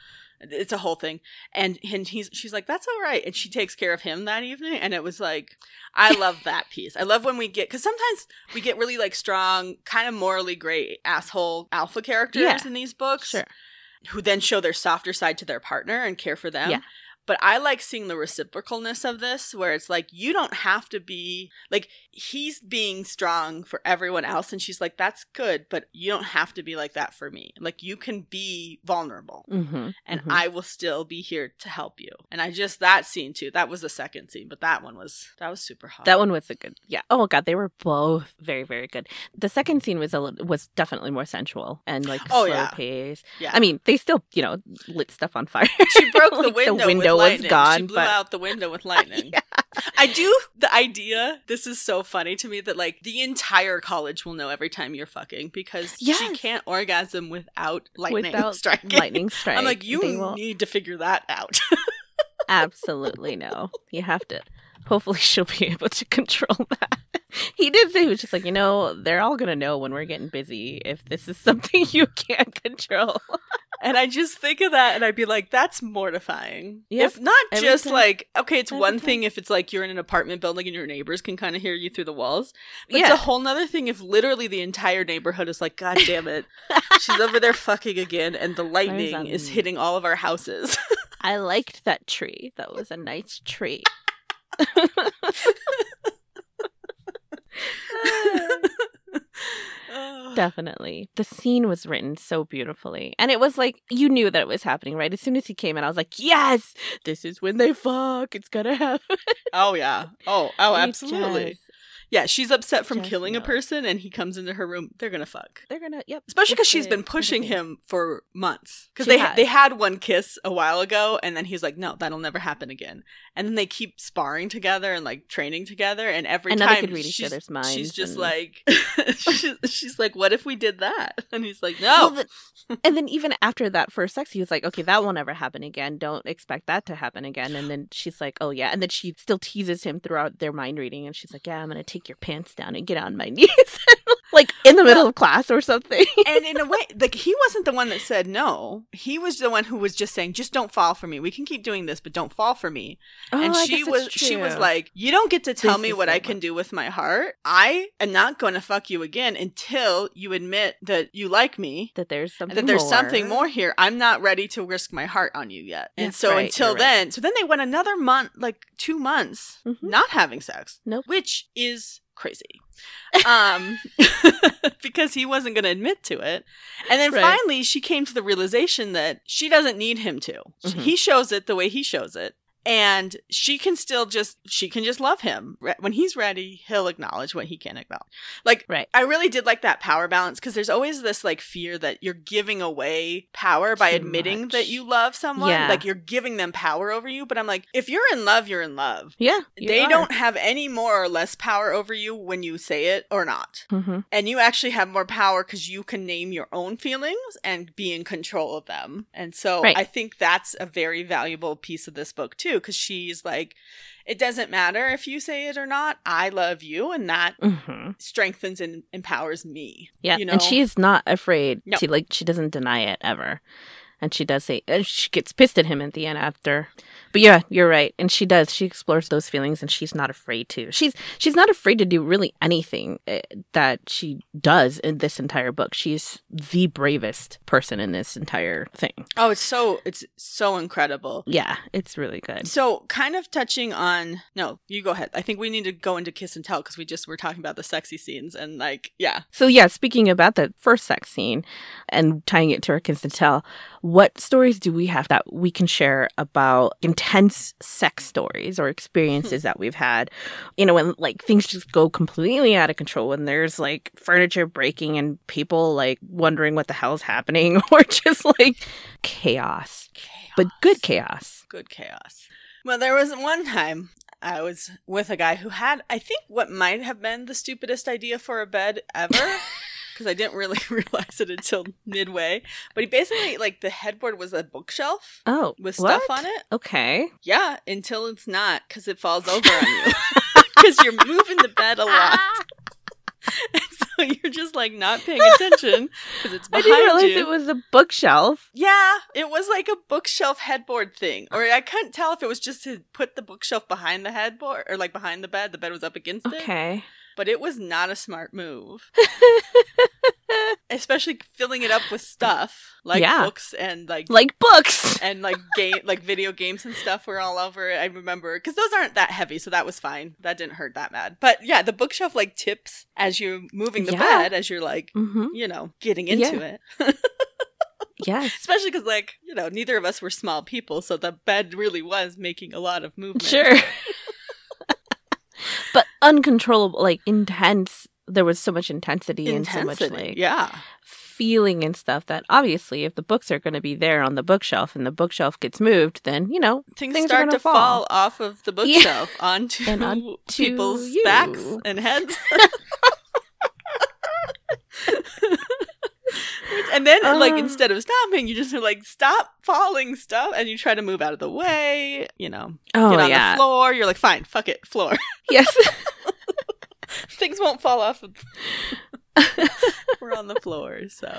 It's a whole thing. And and he's she's like, That's all right. And she takes care of him that evening. And it was like I love that piece. I love when we get because sometimes we get really like strong, kind of morally great asshole alpha characters Yeah. in these books Sure. who then show their softer side to their partner and care for them. Yeah. But I like seeing the reciprocalness of this, where it's like, you don't have to be like, he's being strong for everyone else. And she's like, that's good, but you don't have to be like that for me. Like, you can be vulnerable Mm-hmm. and I will still be here to help you. And I just, that scene too, that was the second scene, but that one was, that was super hot. That one was a good. Yeah. Oh god, they were both very very good. The second scene was a little, was definitely more sensual and like Oh, slow yeah. pace. yeah. I mean, they still you know lit stuff on fire. she broke the Like, window. window with was lightning. gone, She blew but out the window with lightning. Yeah. I do the idea. This is so funny to me that like the entire college will know every time you're fucking because she can't orgasm without lightning without striking. lightning strike. I'm like, you will need to figure that out. absolutely no. You have to. Hopefully, she'll be able to control that. He did say he was just like, you know, they're all gonna know when we're getting busy if this is something you can't control. And I just think of that and I'd be like, that's mortifying. Yep. If not Every just time. like, okay, it's Every one time. thing if it's like you're in an apartment building and your neighbors can kind of hear you through the walls. But Yeah. it's a whole nother thing if literally the entire neighborhood is like, God damn it. She's over there fucking again and the lightning is hitting all of our houses. I liked that tree. That was a nice tree. Ah. Definitely. The scene was written so beautifully. And it was like, you knew that it was happening, right? As soon as he came in, I was like, yes, this is when they fuck. It's going to happen. oh yeah. Oh, oh, absolutely. just- Yeah, she's upset from just killing a person and he comes into her room. They're to fuck. They're to, yep. Especially because she's been pushing him for months. Because they has. they had one kiss a while ago, and then he's like, "No, that'll never happen again." And then they keep sparring together and like training together, and every And they time could read each she's, other's minds she's just and- like, she's, she's like, "What if we did that?" And he's like, Well, "No." the- and then even after that first sex, he was like, okay, that won't ever happen again. Don't expect that to happen again. And then she's like, oh, yeah. And then she still teases him throughout their mind reading. And she's like, yeah, I'm going to your pants down and get on my knees. Like in the middle of class or something. and in a way, like he wasn't the one that said no. He was the one who was just saying, "Just don't fall for me. We can keep doing this, but don't fall for me." and Oh, I she was she was like you don't get to tell This me what i can do with my heart i am not going to fuck you again until you admit that you like me that there's something and that there's more. something more here i'm not ready to risk my heart on you yet and That's so right, until you're right. then so then they went another month like two months Mhm. not having sex Nope. which is crazy um because he wasn't going to admit to it and then Right. finally she came to the realization that she doesn't need him to Mhm. he shows it the way he shows it and she can still just she can just love him when he's ready he'll acknowledge what he can acknowledge like Right. i really did like that power balance because there's always this like fear that you're giving away power by Too admitting much. that you love someone Yeah. like you're giving them power over you but i'm like if you're in love you're in love Yeah. they are. don't have any more or less power over you when you say it or not Mhm. and you actually have more power because you can name your own feelings and be in control of them. And so Right. I think that's a very valuable piece of this book too, because she's like, it doesn't matter if you say it or not. I love you, and that Mhm. strengthens and empowers me. Yeah. you know? And she is not afraid No. to, like, she doesn't deny it ever. And she does say, she gets pissed at him at the end after. But yeah, you're right. And she does. She explores those feelings and she's not afraid to. She's she's not afraid to do really anything eh, that she does in this entire book. She's the bravest person in this entire thing. Oh, it's so it's so incredible. Yeah, it's really good. So, kind of touching on no, you go ahead. I think we need to go into kiss and tell because we just were talking about the sexy scenes and like, yeah, So yeah, speaking about the first sex scene and tying it to our kiss and tell, what stories do we have that we can share about intense sex stories or experiences hmm. that we've had? You know, when like things just go completely out of control, when there's like furniture breaking and people like wondering what the hell's happening, or just like chaos, but good chaos. good chaos. Well, there was one time I was with a guy who had, I think, what might have been the stupidest idea for a bed ever. Because I didn't really realize it until midway. But he basically, like, the headboard was a bookshelf Oh, with stuff on it. Okay. Yeah, until it's not, because it falls over on you. Because you're moving the bed a lot. And so you're just, like, not paying attention because it's behind I didn't realize you. it was a bookshelf. Yeah, it was like a bookshelf headboard thing. Or I couldn't tell if it was just to put the bookshelf behind the headboard or like behind the bed. The bed was up against it. Okay. But it was not a smart move. Especially filling it up with stuff like Yeah. books and like like books. and like game like video games and stuff were all over it. I remember because those aren't that heavy, so that was fine. That didn't hurt that bad. But yeah, the bookshelf like tips as you're moving the Yeah. bed as you're like Mm-hmm. you know getting into Yeah. it. Yes. Especially because, like, you know, neither of us were small people, so the bed really was making a lot of movement. Sure. Uncontrollable, like intense. There was so much intensity, and so much like yeah. feeling and stuff that obviously, if the books are going to be there on the bookshelf and the bookshelf gets moved, then you know Things, Things start gonna fall. fall. off of the Yeah. bookshelf onto, And onto people's you. backs and heads. and then, like, Uh. instead of stopping, you just are like, stop falling stuff, and you try to move out of the way, you know, Oh get on yeah, the floor. You're like, fine, fuck it, floor. yes. Things won't fall off of We're on the floor, so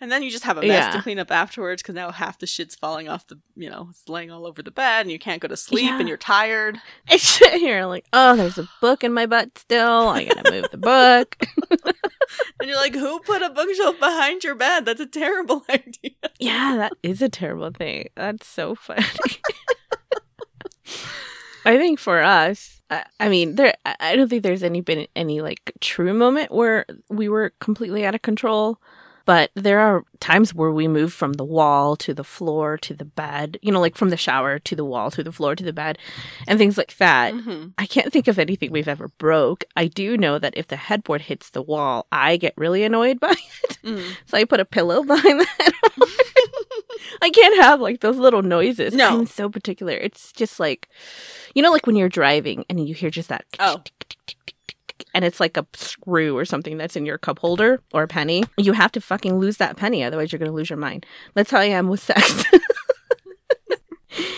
and then you just have a mess to clean up afterwards because now half the shit's falling off the, you know, it's laying all over the bed, and you can't go to sleep, Yeah. and you're tired. I sit here like, oh, there's a book in my butt still. I gotta move the book. And you're like, who put a bookshelf behind your bed? That's a terrible idea. yeah, that is a terrible thing. That's so funny. I think for us, I, I mean, there. I don't think there's any been any like true moment where we were completely out of control, but there are times where we move from the wall to the floor to the bed. You know, like from the shower to the wall to the floor to the bed, and things like that. Mm-hmm. I can't think of anything we've ever broke. I do know that if the headboard hits the wall, I get really annoyed by it. Mm. So I put a pillow behind. I can't have like those little noises. No. I'm so particular. It's just like, you know, like when you're driving and you hear just that. Oh. And it's like a screw or something that's in your cup holder or a penny. You have to fucking lose that penny, otherwise you're gonna lose your mind. That's how I am with sex.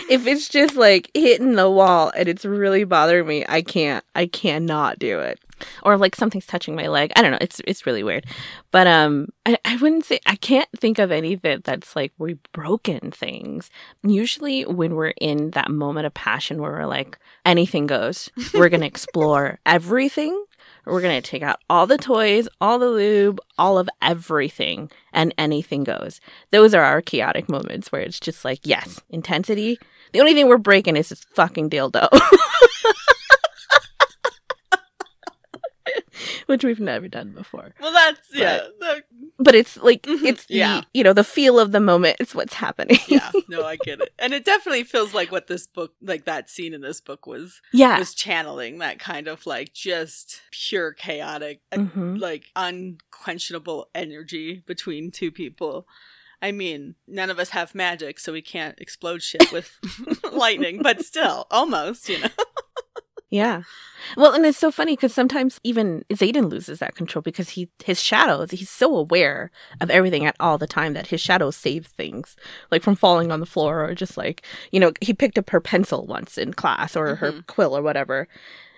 if it's just like hitting the wall and it's really bothering me, I can't. I cannot do it. Or like something's touching my leg. I don't know. It's it's really weird. But um I, I wouldn't say I can't think of anything that's like we've broken things. Usually when we're in that moment of passion where we're like, anything goes. We're gonna explore everything. We're gonna take out all the toys, all the lube, all of everything, and anything goes. Those are our chaotic moments where it's just like, yes, intensity. The only thing we're breaking is this fucking dildo. Which we've never done before. Well, that's yeah, that- But it's like Mhm, it's the yeah. you know, the feel of the moment. It's what's happening. yeah. No, I get it, and it definitely feels like what this book, like that scene in this book, was yeah. was channeling. That kind of like just pure chaotic, uh, Mhm. like unquenchable energy between two people. I mean, none of us have magic, so we can't explode shit with lightning, but still, almost, you know. Yeah. Well, and it's so funny because sometimes even Xaden loses that control because he his shadows. He's so aware of everything at all the time that his shadows save things, like from falling on the floor or just like you know he picked up her pencil once in class or her Mhm. quill or whatever.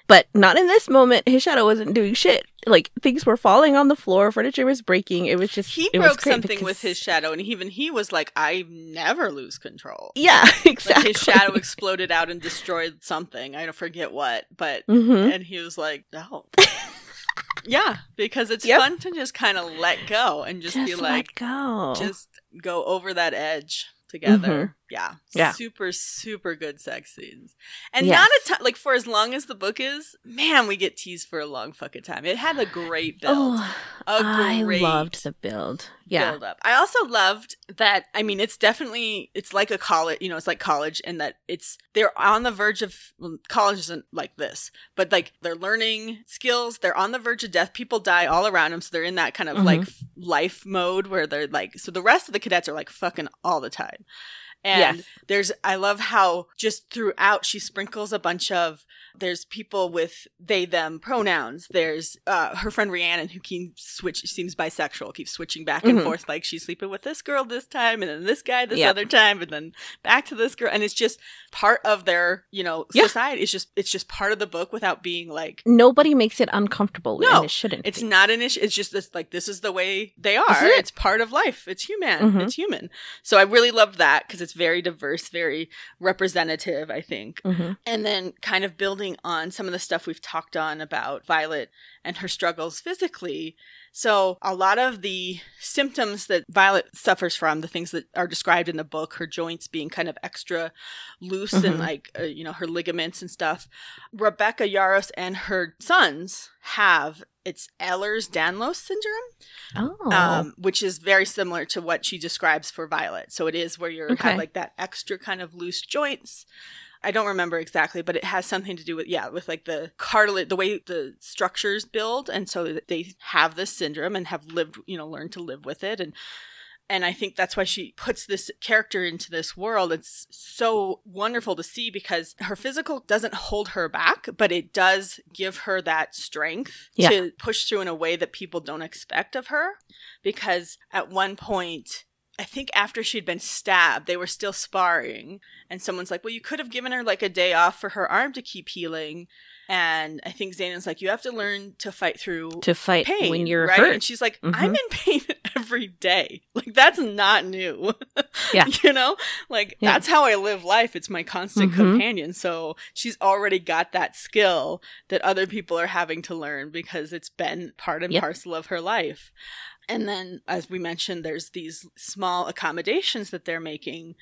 But not in this moment. His shadow wasn't doing shit. Like things were falling on the floor, furniture was breaking. It was just He broke something because- with his shadow, and even he was like, "I never lose control." Yeah, Like exactly. his shadow exploded out and destroyed something. I don't forget what, but hmm and he was like, "No." yeah, because it's Yep. fun to just kind of let go and just, Just, be like, go. just go over that edge together. Mm-hmm. Yeah. Super, super good sex scenes. And Yes. not a ton, like for as long as the book is, man, we get teased for a long fucking time. It had a great build. oh, a I great loved the build. Yeah. build up. I also loved that. I mean, it's definitely it's like a college. You know, it's like college in that it's they're on the verge of well, college isn't like this, but like they're learning skills. They're on the verge of death. People die all around them, so they're in that kind of Mhm. like life mode where they're like. So the rest of the cadets are like fucking all the time. And Yes. there's, I love how just throughout she sprinkles a bunch of, there's people with they, them pronouns. There's uh, her friend Rhiannon who keeps switch, seems bisexual, keeps switching back and Mhm. forth. Like she's sleeping with this girl this time and then this guy this Yep. other time and then back to this girl. And it's just part of their, you know, Yeah. society. It's just, it's just part of the book without being like, Nobody makes it uncomfortable, No, and it shouldn't. it's be. not an issue. It's just this, like this is the way they are. it. It's part of life. It's human. Mhm. It's human. So I really love that because it's very diverse, very representative. I think. Mhm. And then kind of building on some of the stuff we've talked on about Violet and her struggles physically. So, a lot of the symptoms that Violet suffers from, the things that are described in the book, her joints being kind of extra loose and Mhm. like, uh, you know, her ligaments and stuff, Rebecca Yarros and her sons have it's Ehlers Danlos syndrome, Oh, um, which is very similar to what she describes for Violet. So it is where you Okay. have like that extra kind of loose joints. I don't remember exactly, but it has something to do with yeah, with like the cartilage, the way the structures build, and so that they have this syndrome and have lived, you know, learned to live with it, and and I think that's why she puts this character into this world. It's so wonderful to see because her physical doesn't hold her back, but it does give her that strength Yeah. to push through in a way that people don't expect of her. Because at one point, I think after she'd been stabbed, they were still sparring. And someone's like, well, you could have given her like a day off for her arm to keep healing. And I think Xaden's like, you have to learn to fight through to fight pain when you're right? hurt. And she's like, Mhm. I'm in pain every day. Like that's not new. Yeah. you know, like Yeah. that's how I live life. It's my constant Mhm. companion. So she's already got that skill that other people are having to learn because it's been part and Yep. parcel of her life. And then, as we mentioned, there's these small accommodations that they're making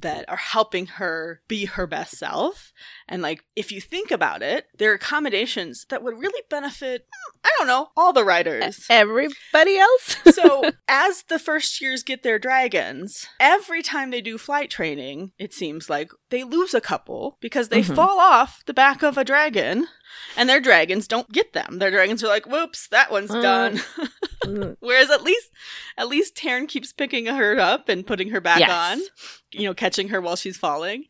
that are helping her be her best self. And like, if you think about it, they're accommodations that would really benefit, I don't know, all the riders. Everybody else. so, as the first years get their dragons, every time they do flight training, it seems like they lose a couple because they Mhm. fall off the back of a dragon and their dragons don't get them. Their dragons are like, whoops, that one's Uh. done. Mm, Whereas at least at least Tairn keeps picking her up and putting her back Yes. on, you know, catching her while she's falling.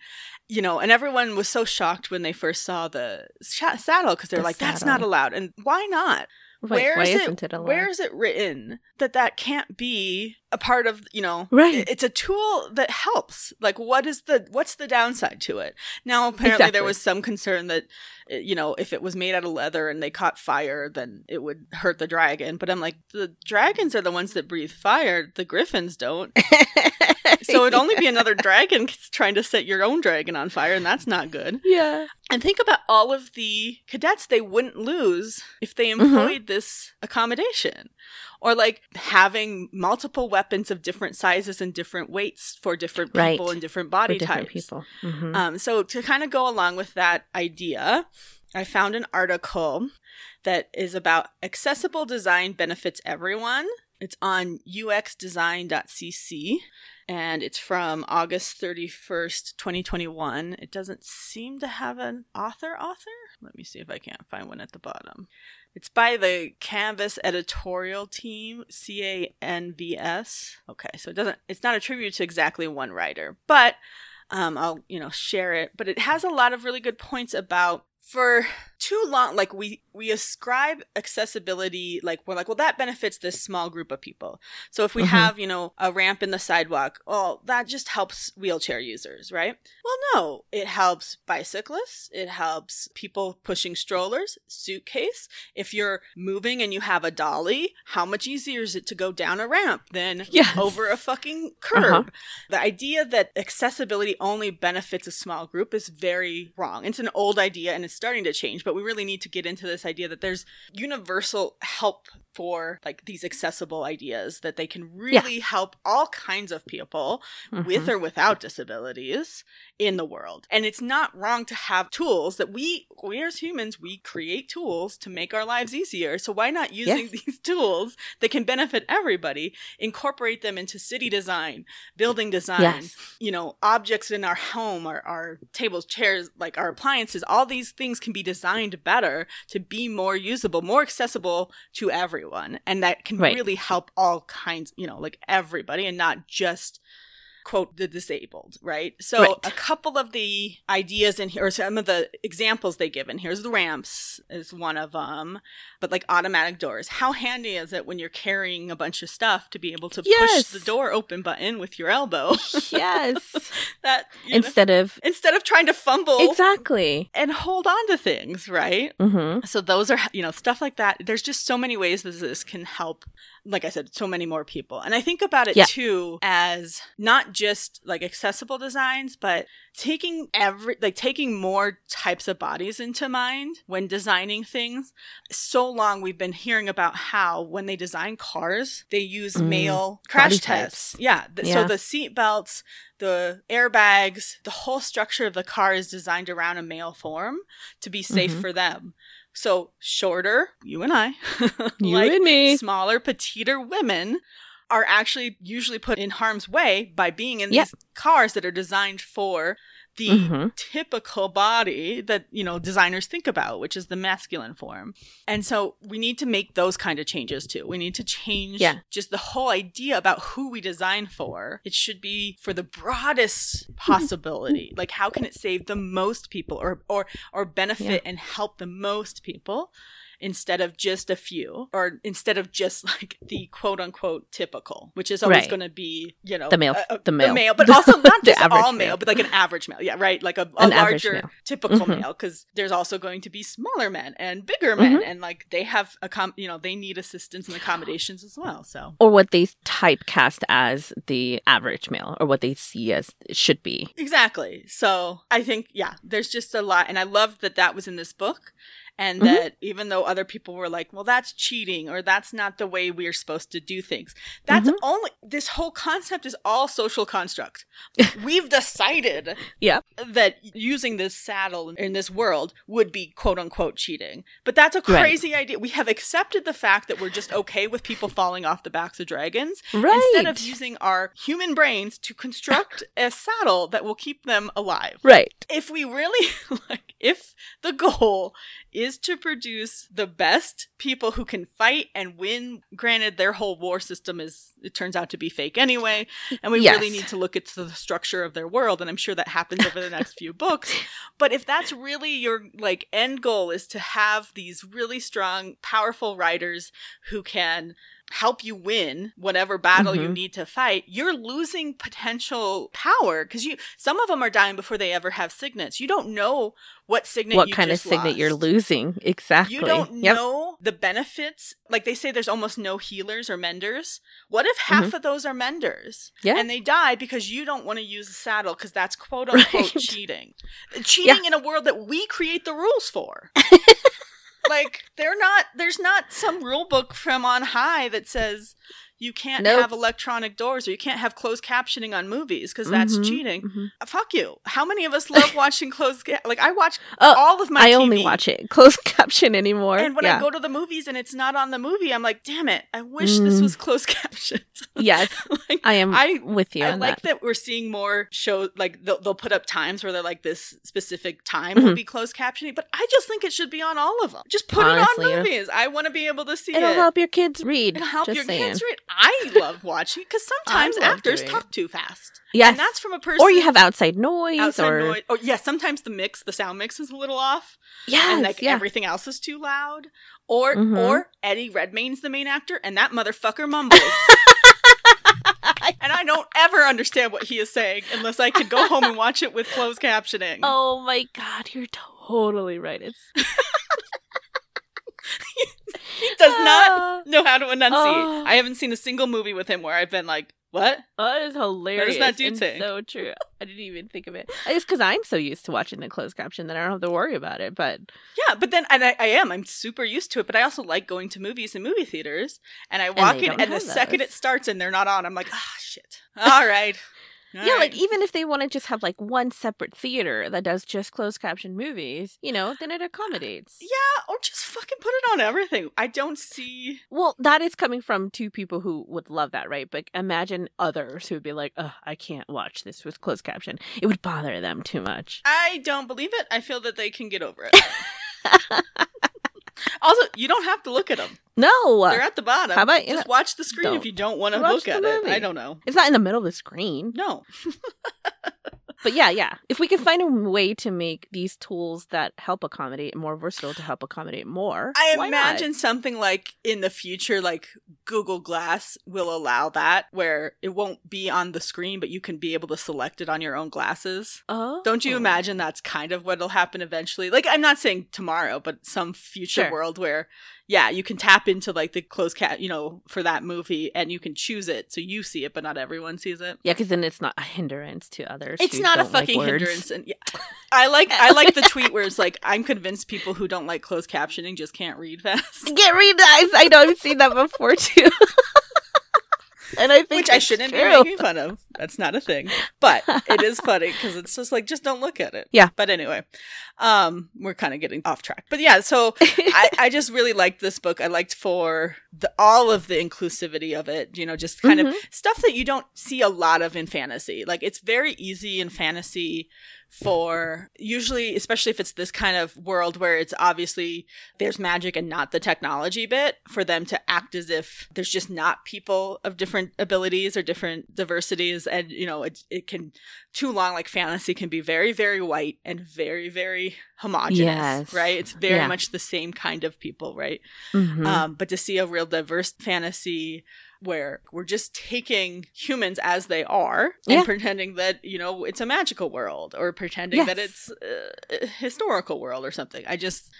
You know, and everyone was so shocked when they first saw the sh- saddle because they're The like, "That's not allowed." And why not? Where why is it- it? Where is it written that that can't be a part of? You know, Right. It's a tool that helps. Like, what is the what's the downside to it? Now, apparently, there was some concern that uh, you know if it was made out of leather and they caught fire, then it would hurt the dragon. But I'm like, the dragons are the ones that breathe fire. The griffins don't. So it'd only be another dragon trying to set your own dragon on fire, and that's not good. yeah. And think about all of the cadets they wouldn't lose if they Mm-hmm. employed this accommodation. Or like having multiple weapons of different sizes and different weights for different Right. people and different For body different types. people. Mhm. Um, so to kind of go along with that idea, I found an article that is about accessible design benefits everyone. It's on uxdesign.cc and it's from August 31st, 2021. It doesn't seem to have an author author. Let me see if I can't find one at the bottom. It's by the Canvas editorial team, C A N V S. Okay, so it doesn't it's not attributed to exactly one writer, but um, I'll you know share it. But it has a lot of really good points about for too long like we we ascribe accessibility like we're like well that benefits this small group of people so if we Mhm. have you know a ramp in the sidewalk oh that just helps wheelchair users right well no it helps bicyclists it helps people pushing strollers suitcase if you're moving and you have a dolly how much easier is it to go down a ramp than Yes. over a fucking curb Uh-huh. the idea that accessibility only benefits a small group is very wrong. It's an old idea and it's starting to change, but we really need to get into this idea that there's universal help for like these accessible ideas that they can really help all kinds of people with Mhm. or without disabilities in the world. And it's not wrong to have tools that we we as humans we create tools to make our lives easier. So why not using Yes. these tools that can benefit everybody, incorporate them into city design, building design, Yes. you know, objects in our home, our, our tables, chairs, like our appliances, all these things can be designed better to be more usable, more accessible to everyone. And that can Right. really help all kinds, you know, like everybody and not just quote the disabled, right? So Right. a couple of the ideas in here, or some of the examples they give in here's the ramps is one of them, but like automatic doors. How handy is it when you're carrying a bunch of stuff to be able to Yes. push the door open button with your elbow? yes. that you know, Instead of instead of trying to fumble exactly. and hold on to things, right? Mm-hmm. So those are you know stuff like that. There's just so many ways that this can help. Like I said, so many more people. And I think about it Yeah. too as not just like accessible designs, but taking every like taking more types of bodies into mind when designing things. So long we've been hearing about how when they design cars, they use Mm, male crash tests. Yeah. th- Yeah. So the seat belts, the airbags, the whole structure of the car is designed around a male form to be safe Mhm. for them. So shorter, you and I, You like and me. smaller, petiter women are actually usually put in harm's way by being in Yep. these cars that are designed for the Mhm. typical body that you know designers think about which is the masculine form. And so we need to make those kind of changes too. We need to change Yeah. just the whole idea about who we design for. It should be for the broadest possibility. Like how can it save the most people or or or benefit and help the most people instead of just a few or instead of just like the quote unquote typical, which is always Right. going to be, you know, The male- a- a- the male. but also not just all male, male. but like an average male. Yeah, right. Like a, a larger male. typical Mhm. male because there's also going to be smaller men and bigger men Mm-hmm. and like they have a com- you know, they need assistance and accommodations as well. So or what they typecast as the average male or what they see as should be. Exactly. So I think, yeah, there's just a lot. And I love that that was in this book. And Mhm. that even though other people were like, well, that's cheating or that's not the way we're supposed to do things, that's Mhm. only, this whole concept is all social construct. We've decided Yeah. that using this saddle in this world would be quote unquote cheating. But that's a Right. crazy idea. We have accepted the fact that we're just okay with people falling off the backs of dragons Right. instead of using our human brains to construct a saddle that will keep them alive. right. If we really like, if the goal is to produce the best people who can fight and win, granted, their whole war system is, it turns out to be fake anyway, and we Yes. really need to look at the structure of their world, and I'm sure that happens over the next few books. But if that's really your like end goal is to have these really strong, powerful riders who can help you win whatever battle you Mhm. need to fight, you're losing potential power because you some of them are dying before they ever have signets. You don't know what signet What you kind of signet you're losing. Exactly. You don't Yep. know the benefits. Like they say, there's almost no healers or menders. What if half of those are menders? Mm-hmm. Yeah. And they die because you don't want to use a saddle because that's quote unquote Right. cheating. Cheating in a world that we create the rules for. like they're not there's not some rule book from on high that says you can't Nope. have electronic doors or you can't have closed captioning on movies because that's Mhm, cheating. mhm. Uh, Fuck you. How many of us love watching closed ca- like I watch Oh, all of my I only watch it closed caption anymore. And when yeah. I go to the movies and it's not on the movie, I'm like, damn it, I wish this Mm. was closed captioned. yes, like, I am I- with you I like that. that. we're seeing more shows like they'll, they'll put up times where they're like this specific time will Mhm. be closed captioning, but I just think it should be on all of them. Just put Honestly, it on movies. I want to be able to see It'll it. help your kids read. It'll help your saying. kids read. I love watching because sometimes actors talk too fast, Yes. and that's from a person. or you have outside noise outside or noise. Oh yeah, sometimes the mix, the sound mix is a little off yes, and like yeah. everything else is too loud. Or Mhm. or Eddie Redmayne's the main actor, and that motherfucker mumbles. and I don't ever understand what he is saying unless I can go home and watch it with closed captioning. Oh my god, you're totally right. It's he does not Ah, know how to enunciate. Oh. I haven't seen a single movie with him where I've been like, "What?" that is hilarious. that dude and? So true. I didn't even think of it. It's because I'm so used to watching the closed caption that I don't have to worry about it. But Yeah, but then and I, I am. I'm super used to it, but I also like going to movies and movie theaters. And I walk they in, and the have second it starts and they're not on, I'm like, ah, shit. All right. All yeah, right. like even if they want to just have like one separate theater that does just closed caption movies, you know, then it accommodates. Yeah, or just fucking put it on everything. I don't see. Well, that is coming from two people who would love that, right? But imagine others who would be like, "Ugh, I can't watch this with closed caption. It would bother them too much." I don't believe it. I feel that they can get over it. also, you don't have to look at them. No, They're at the bottom. How about you just know- watch the screen if you don't want to look at it. I don't know. it's not in the middle of the screen. No. But yeah, yeah. If we can find a way to make these tools that help accommodate more versatile to help accommodate more, I why not? imagine something like in the future, like Google Glass will allow that, where it won't be on the screen, but you can be able to select it on your own glasses. Oh, Don't you oh. imagine that's kind of what'll happen eventually? Like, I'm not saying tomorrow, but some future Sure. world where, yeah, you can tap into like the closed cat, you know, for that movie, and you can choose it so you see it, but not everyone sees it. Yeah, because then it's not a hindrance to others. It's not a don't like fucking hindrance, and yeah, I like I like the tweet where it's like I'm convinced people who don't like closed captioning just can't read fast. Get read eyes. I know I've seen that before too. and I think which I shouldn't true. be making fun of. That's not a thing, but it is funny because it's just like just don't look at it. Yeah. But anyway, um, we're kind of getting off track. But yeah, so I, I just really liked this book. I liked for the all of the inclusivity of it. You know, just kind Mhm. of stuff that you don't see a lot of in fantasy. Like it's very easy in fantasy for usually, especially if it's this kind of world where it's obviously there's magic and not the technology bit, for them to act as if there's just not people of different abilities or different diversities. And, you know, it, it can, too long, like fantasy can be very, very white and very, very homogenous, Yes. right? It's very Yeah. much the same kind of people, right? Mhm. Um, but to see a real diverse fantasy where we're just taking humans as they are Yeah. and pretending that you know it's a magical world or pretending that it's uh, a historical world or something. I just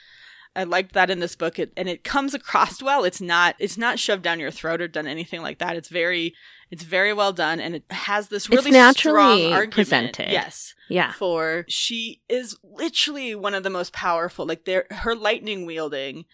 I liked that in this book, it, and it comes across well. It's not it's not shoved down your throat or done anything like that. It's very it's very well done, and it has this It's really naturally strong argument. presented. Yes, yeah. for she is literally one of the most powerful. Like there her lightning wielding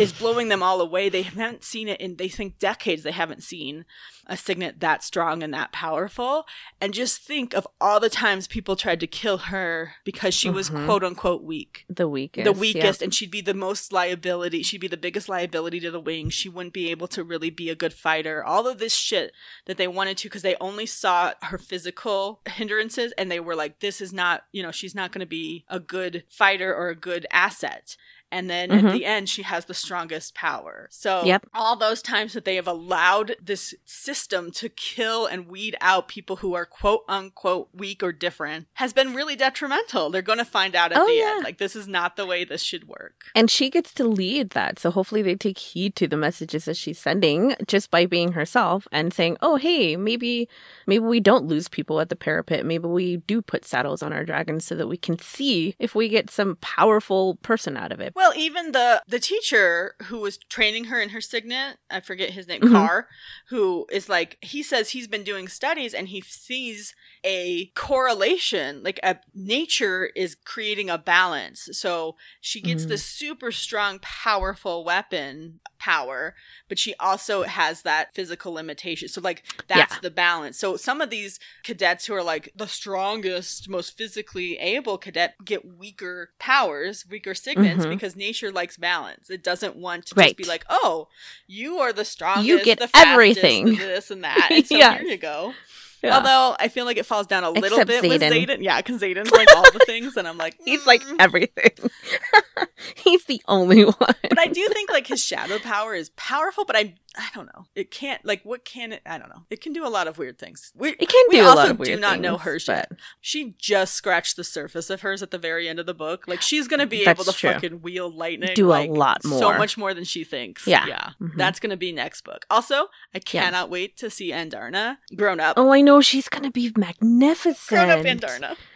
is blowing them all away. They haven't seen it in they think decades. They haven't seen a signet that strong and that powerful. And just think of all the times people tried to kill her because she was Mhm. quote unquote weak. The weakest. the yeah. weakest, and she'd be the most liability. She'd be the biggest liability to the wing. She wouldn't be able to really be a good fighter. All of this shit that they wanted to, because they only saw her physical hindrances, and they were like, "This is not, you know, she's not going to be a good fighter or a good asset." And then Mhm. at the end, she has the strongest power. So Yep. all those times that they have allowed this system to kill and weed out people who are quote unquote weak or different has been really detrimental. They're going to find out at Oh, the yeah. end. Like this is not the way this should work. And she gets to lead that. So hopefully they take heed to the messages that she's sending just by being herself and saying, "Oh, hey, maybe maybe we don't lose people at the parapet. Maybe we do put saddles on our dragons so that we can see if we get some powerful person out of it." Well, even the the teacher who was training her in her signet, I forget his name, Mhm. Carr, who is like he says he's been doing studies and he sees a correlation, like a nature is creating a balance. So she gets Mhm. this super strong, powerful weapon power, but she also has that physical limitation. So like that's Yeah. the balance. So some of these cadets who are like the strongest, most physically able cadet get weaker powers, weaker signets Mhm. because nature likes balance. It doesn't want to just be like, "Oh, you are the strongest, You get the fastest, everything." this and that." And so Yes. here you go. Yeah. Although I feel like it falls down a little Except bit with Xaden. Yeah, because Xaden's like all the things, and I'm like, He's like "Mm." everything. He's the only one. but I do think like his shadow power is powerful, but I I don't know. It can't like what can it? I don't know. It can do a lot of weird things. We, It can do a lot of weird We do not know hers but- yet. She just scratched the surface of hers at the very end of the book. Like she's gonna be That's able to true. fucking wield lightning. Do a like, lot so much more than she thinks. Yeah. yeah. Mhm. That's gonna be next book. Also, I cannot wait to see Andarna grown up. Oh, I know she's gonna be magnificent. grown up Andarna.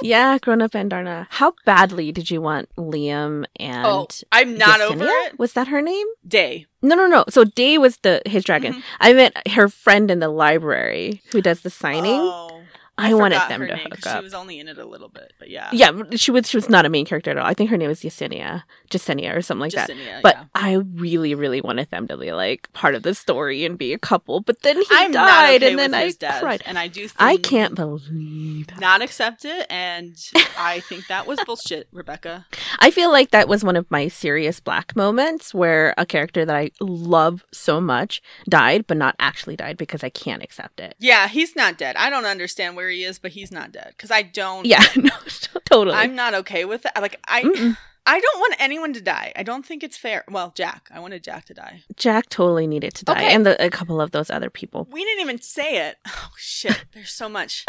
Yeah, grown up Andarna. How badly did you want Liam and Oh, I'm not over Yesenia? it. Was that her name? Day. No, no, no. So Deigh was the his dragon. Mhm. I meant her friend in the library who does the signing. Oh, I, wanted them to name hook up. She was only in it a little bit, but yeah. yeah, she was she was not a main character at all. I think her name was Yesenia, Jasenia, or something like that. But yeah. I really, really wanted them to be like part of the story and be a couple. But then he I'm died, okay and then I death, cried. and I do. Think I can't believe that. not accept it, and I think that was bullshit, Rebecca. I feel like that was one of my serious black moments where a character that I love so much died, but not actually died because I can't accept it. Yeah, he's not dead. I don't understand where he is, but he's not dead because I don't. Yeah, no, totally. I'm not okay with it. Like I, Mm-mm. I don't want anyone to die. I don't think it's fair. Well, Jack, I wanted Jack to die. Jack totally needed to die, Okay. and the, a couple of those other people. We didn't even say it. Oh shit! There's so much.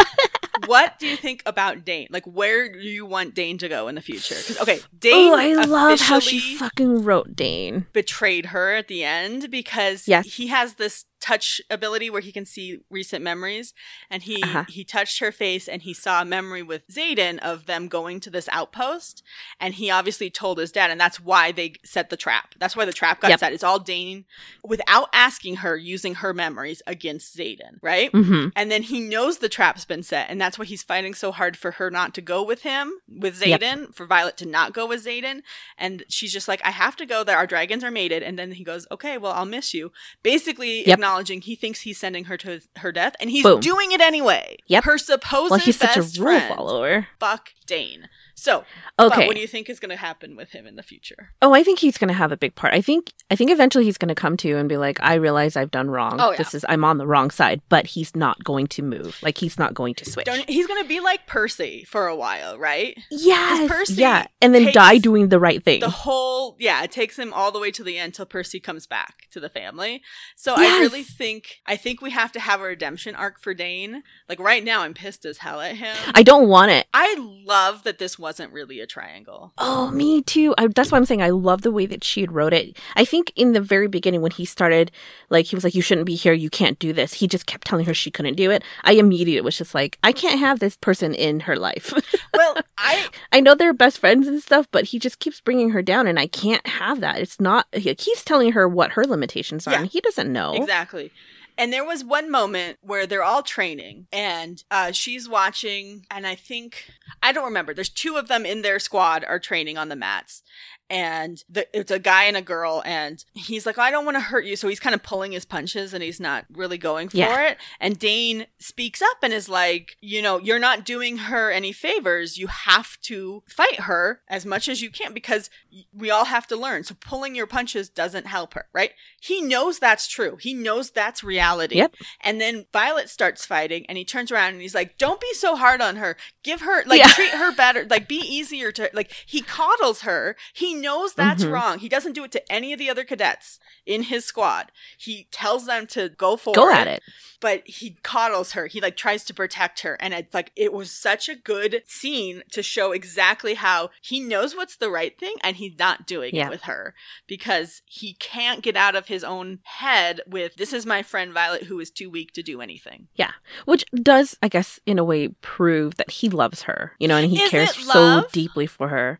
what do you think about Dain? Like, where do you want Dain to go in the future? okay, Dain. Oh, I love how she fucking wrote Dain. betrayed her at the end because Yes. he has this touch ability where he can see recent memories and he Uh-huh. he touched her face and he saw a memory with Xaden of them going to this outpost and he obviously told his dad and that's why they set the trap. That's why the trap got Yep. set. It's all Dain without asking her using her memories against Xaden, right? hmm And then he knows the trap's been set, and that's why he's fighting so hard for her not to go with him, with Yep. Xaden, for Violet to not go with Xaden. And she's just like, I have to go there. Our dragons are mated. And then he goes, Okay, well, I'll miss you. Basically Yep. acknowledging acknowledging he thinks he's sending her to her death, and he's Boom. doing it anyway. Yep. Her supposed well, he's such a rule friend, follower. Fuck Dain. So, Okay. what do you think is going to happen with him in the future? Oh, I think he's going to have a big part. I think I think eventually he's going to come to you and be like, "I realize I've done wrong. Oh, yeah. This is I'm on the wrong side." But he's not going to move. Like he's not going to switch. Don't, he's going to be like Percy for a while, right? yes, Percy yeah, and then die doing the right thing. The whole, yeah, it takes him all the way to the end till Percy comes back to the family. So I really think, I think we have to have a redemption arc for Dain. Like right now, I'm pissed as hell at him. I don't want it. I love that this wasn't really a triangle. Oh, me too. I, that's why I'm saying I love the way that she had wrote it. I think in the very beginning when he started, like he was like, "You shouldn't be here. You can't do this." He just kept telling her she couldn't do it. I immediately was just like, "I can't have this person in her life." Well, I I know they're best friends and stuff, but he just keeps bringing her down, and I can't have that. It's not. He, he's telling her what her limitations are, Yeah. and he doesn't know. Exactly. And there was one moment where they're all training and uh, she's watching, and I think, I don't remember. There's two of them in their squad are training on the mats. And the, it's a guy and a girl, and he's like, I don't want to hurt you. So he's kind of pulling his punches and he's not really going for Yeah. it. And Dain speaks up and is like, You know, you're not doing her any favors. You have to fight her as much as you can because we all have to learn. So pulling your punches doesn't help her, right? He knows that's true. He knows that's reality. Yep. And then Violet starts fighting and he turns around and he's like, Don't be so hard on her. Give her, like, Yeah. treat her better. Like, be easier to, like, he coddles her. He knows that's Mhm. wrong. He doesn't do it to any of the other cadets in his squad. He tells them to go for Go at it. but he coddles her. He like tries to protect her, and it's like it was such a good scene to show exactly how he knows what's the right thing, and he's not doing Yeah. it with her because he can't get out of his own head with this is my friend Violet who is too weak to do anything. Yeah. Which does, I guess, in a way, prove that he loves her. You know, and he Is cares so deeply for her.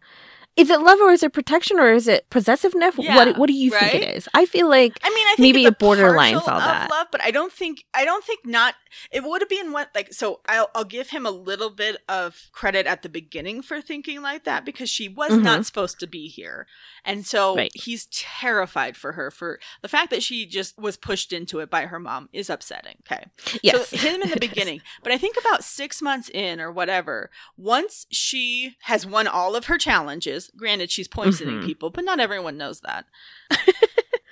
Is it love or is it protection or is it possessiveness? Yeah, what What do you think it is? I feel like I mean, I think Maybe it's it borderlines all of that. love, but I don't think I don't think not. It would have been what like so. I'll I'll give him a little bit of credit at the beginning for thinking like that because she was not supposed to be here, and so Mm-hmm. Right. he's terrified for her for the fact that she just was pushed into it by her mom is upsetting. Okay, yes, so him in the It is. beginning, but I think about six months in or whatever, once she has won all of her challenges, granted she's poisoning Mhm. people, but not everyone knows that.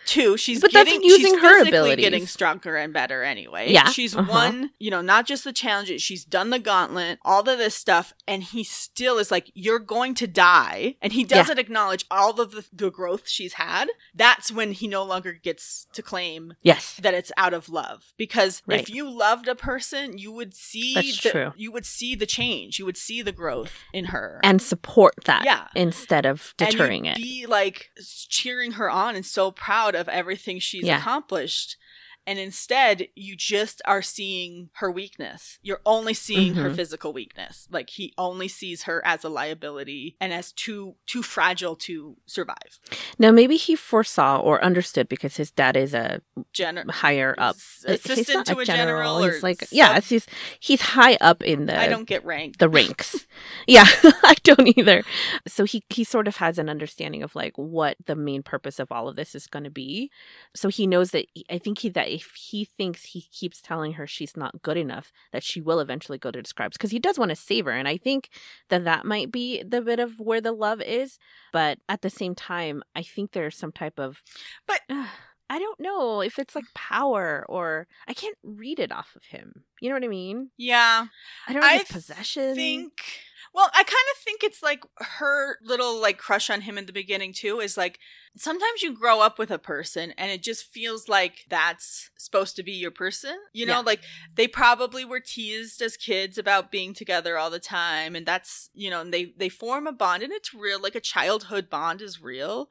Two, she's But that's using she's her abilities. getting stronger and better anyway. Yeah, she's uh-huh. won, you know, not just the challenges. She's done the gauntlet, all of this stuff, and he still is like, "You're going to die," and he doesn't acknowledge all of the, the growth she's had. That's when he no longer gets to claim yes, that it's out of love because Right. if you loved a person you would see That's the, true. you would see the change you would see the growth in her and support that Yeah. instead of deterring it. be like cheering her on and so proud of everything she's Yeah. accomplished and instead you just are seeing her weakness you're only seeing her Mhm. physical weakness like he only sees her as a liability and as too too fragile to survive Now, maybe he foresaw or understood because his dad is a Gen- higher up assistant to a general, or He's like, sub- yeah, he's he's high up in the i don't get ranked the ranks. yeah, I don't either. So he he sort of has an understanding of like what the main purpose of all of this is going to be. So he knows that I think he that if he thinks he keeps telling her she's not good enough, that she will eventually go to the scribes because he does want to save her, and I think that that might be the bit of where the love is. But at the same time, I think there's some type of But- I don't know if it's like power or I can't read it off of him. You know what I mean? yeah I don't know I possession. think well i kind of think it's like her little like crush on him in the beginning too is like sometimes you grow up with a person and it just feels like that's supposed to be your person you know Yeah. like they probably were teased as kids about being together all the time and that's you know and they they form a bond and it's real like a childhood bond is real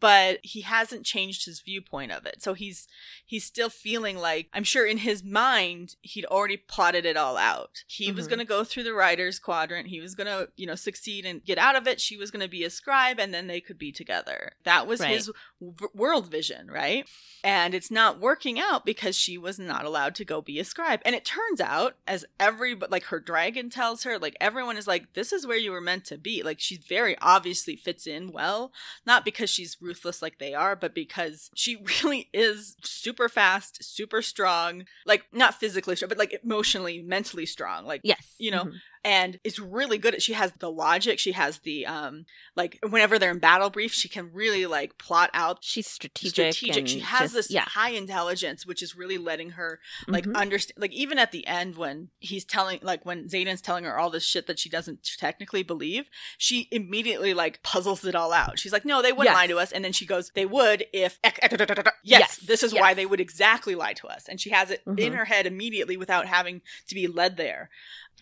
but he hasn't changed his viewpoint of it. So he's he's still feeling like i'm sure in his mind he'd already plotted it all out. He was Mhm. going to go through the rider's quadrant. He was going to you know succeed and get out of it. She was going to be a scribe and then they could be together. That was Right. his w- world vision right? And it's not working out because she was not allowed to go be a scribe. And it turns out as every like her dragon tells her like everyone is like this is where you were meant to be. Like she very obviously fits in well not because she's ruthless like they are, but because she really is super fast, super strong, like not physically strong, but like emotionally, mentally strong. Like Yes. You know, Mhm. And it's really good at she has the logic she has the um like whenever they're in battle brief she can really like plot out she's strategic. strategic she has just- this Yeah. high intelligence which is really letting her like Mhm. understand like even at the end when he's telling like when Xaden's telling her all this shit that she doesn't technically believe she immediately like puzzles it all out she's like no they wouldn't Yes. lie to us and then she goes they would if yes, Yes, this is why they would exactly lie to us and she has it in Mhm. her head immediately without having to be led there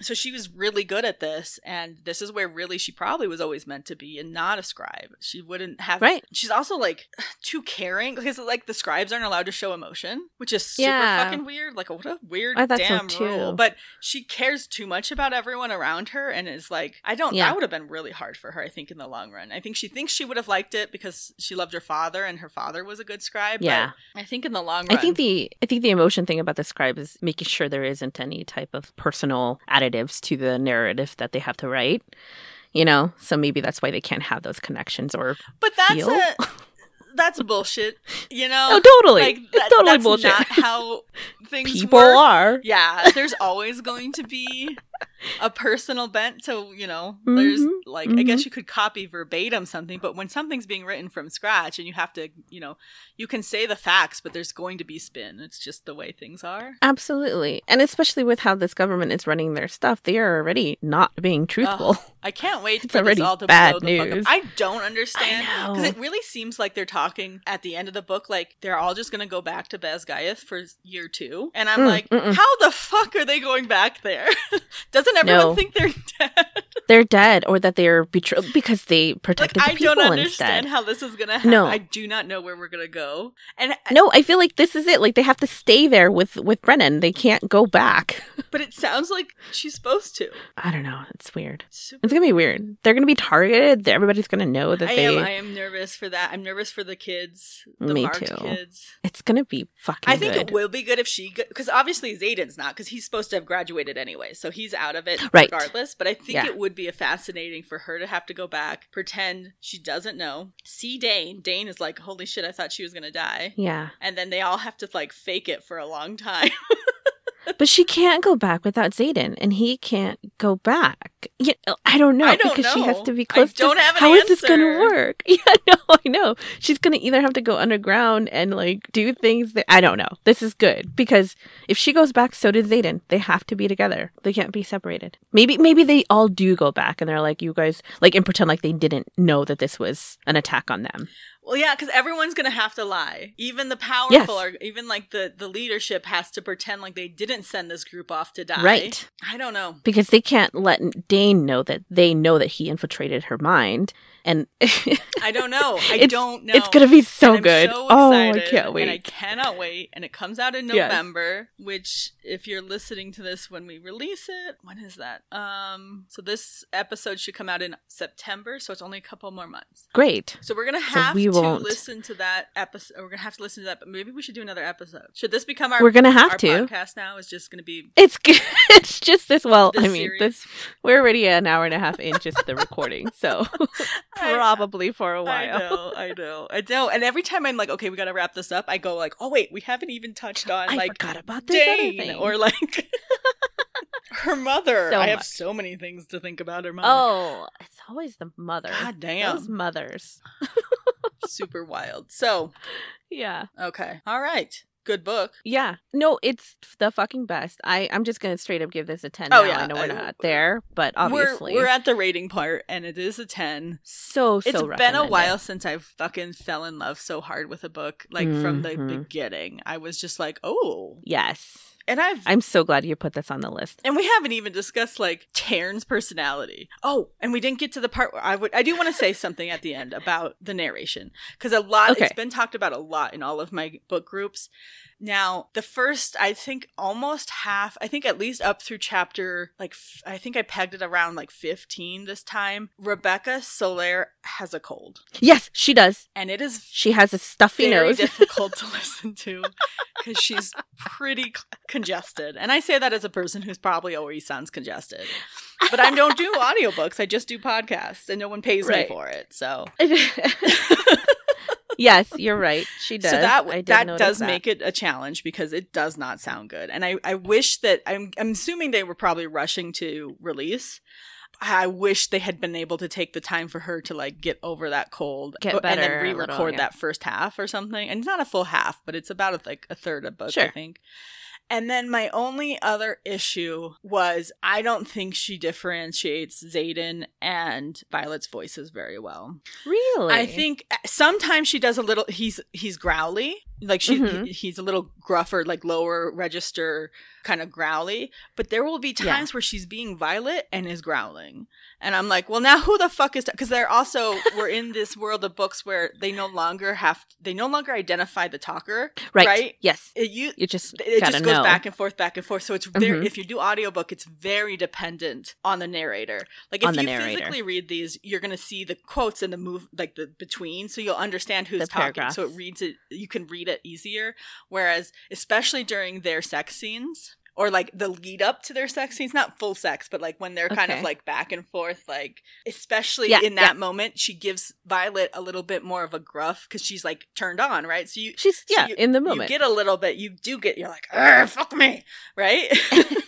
so she was really good at this and this is where really she probably was always meant to be and not a scribe she wouldn't have Right. she's also like too caring because like the scribes aren't allowed to show emotion which is super Yeah. fucking weird like what a weird thought so, damn rule but she cares too much about everyone around her and is like i don't Yeah. that would have been really hard for her i think in the long run i think she thinks she would have liked it because she loved her father and her father was a good scribe Yeah. but i think in the long run I think the I think the emotion thing about the scribe is making sure there isn't any type of personal additives to the narrative that they have to write. You know, so maybe that's why they can't have those connections or but that's a that's bullshit you know Oh, totally. like it's totally that's bullshit. not how things People work. are. yeah there's always going to be a personal bent so you know there's Mhm, like i guess you could copy verbatim something but when something's being written from scratch and you have to you know you can say the facts but there's going to be spin it's just the way things are Absolutely. And especially with how this government is running their stuff, they are already not being truthful. I can't wait It's for already this all to bad blow the fuck up. news. I don't understand because it really seems like they're talking at the end of the book like they're all just gonna go back to Basgiath for year two, and I'm Mm, like, mm-mm. how the fuck are they going back there? Doesn't everyone No. think they're dead? They're dead or that they're betrayed because they protected I the people don't understand instead. how this is gonna happen. No. I do not know where we're gonna go, and No, I feel like this is it. Like they have to stay there with with Brennan. They can't go back. but it sounds like she's supposed to. I don't know. It's weird. It's super It's gonna be weird. They're gonna be targeted. Everybody's gonna know that I they. am. I am nervous for that. I'm nervous for the kids, the Me too. kids. It's gonna be fucking. I think good. it will be good if she, because obviously Xaden's not, because he's supposed to have graduated anyway, so he's out of it Right. regardless. But I think Yeah. it would be a fascinating for her to have to go back, pretend she doesn't know, see Dain. Dain is like, "Holy shit, I thought she was gonna die," Yeah, and then they all have to like fake it for a long time. but she can't go back without Xaden, and he can't go back. Yeah, I don't know I don't because she has to be I close. don't to, have an How is this gonna work? Yeah, no, I know. She's gonna either have to go underground and like do things that I don't know. This is good because if she goes back, so does Xaden. They have to be together. They can't be separated. Maybe, maybe they all do go back, and they're like, you guys, like, and pretend like they didn't know that this was an attack on them. Well, yeah, because everyone's gonna have to lie. Even the powerful, Yes. or even like the the leadership has to pretend like they didn't send this group off to die. Right. I don't know. because they can't let Dain know that they know that he infiltrated her mind, and I don't know. I It's- don't know. it's gonna be so good. so oh, I can't wait. And I cannot wait. And it comes out in Yes. November, which if you're listening to this when we release it, when is that? Um so this episode should come out in September, so it's only a couple more months. Great. So we're gonna So have we to won't- listen to that episode. We're gonna have to listen to that, but maybe we should do another episode. Should this become our We're gonna have our to. podcast now? Is just gonna be It's it's just this. Well, This I mean, series. this we're already an hour and a half in just the recording, so probably for a while. I know, I know, I know. And every time I'm like, okay, we gotta wrap this up, I go like, oh wait, we haven't even touched on I like forgot about this Dain thing. or like her mother. So I have much. so many things to think about her mother. oh, it's always the mother. God damn, Those mothers. super wild. So Yeah, okay, all right, good book. yeah. No, it's the fucking best. I I'm just gonna straight up give this a ten. Oh, now. yeah, I know we're I- not there, but obviously we're we're at the rating part, and it is a ten. so so. It's been a while since I've fucking fell in love so hard with a book. Like from the Mhm. beginning, I was just like, oh, Yes, and I've I'm so glad you put this on the list. And we haven't even discussed like Tairn's personality. Oh, and we didn't get to the part where I would I do want to say something at the end about the narration because a lot Okay. it's been talked about a lot in all of my book groups. Now, the first I think almost half, I think at least up through chapter like f- I think I pegged it around like 15 this time. Rebecca Soler has a cold, Yes, she does. and it is She has a stuffy very nose. difficult to listen to because she's pretty congested. And I say that as a person who's probably always sounds congested. But I don't do audiobooks, I just do podcasts, and no one pays Right. me for it. So yes, you're right. She does. So that that does that. make it a challenge because it does not sound good. And I, I wish that I'm I'm assuming they were probably rushing to release. I wish they had been able to take the time for her to like get over that cold Get better and then re-record little, yeah. that first half or something. And it's not a full half, but it's about a, like a third of book, I think. And then my only other issue was I don't think she differentiates Xaden and Violet's voices very well. Really? I think sometimes she does a little. He's he's growly, like she Mhm. he- he's a little gruffer, like lower register kind of growly. But there will be Yeah. times where she's being Violet and is growling, and I'm like, well, now who the fuck is? Because they're also we're in this world of books where they no longer have they no longer identify the talker. right. right? Yes. It, you just it just goes know. back and forth, back and forth. So it's very Mhm. if you do audiobook, it's very dependent on the narrator. Like if On you physically read these, you're gonna see the quotes and the move like the between, so you'll understand who's The talking. paragraphs. So it reads it you can read it easier. Whereas especially during their sex scenes. Or like the lead up to their sex scenes, not full sex, but like when they're kind of like back and forth, like especially Yeah, in yeah. that moment, she gives Violet a little bit more of a gruff because she's like turned on, right? So you She's so yeah you- in the moment, you get a little bit you do get you're like "Arr, fuck me right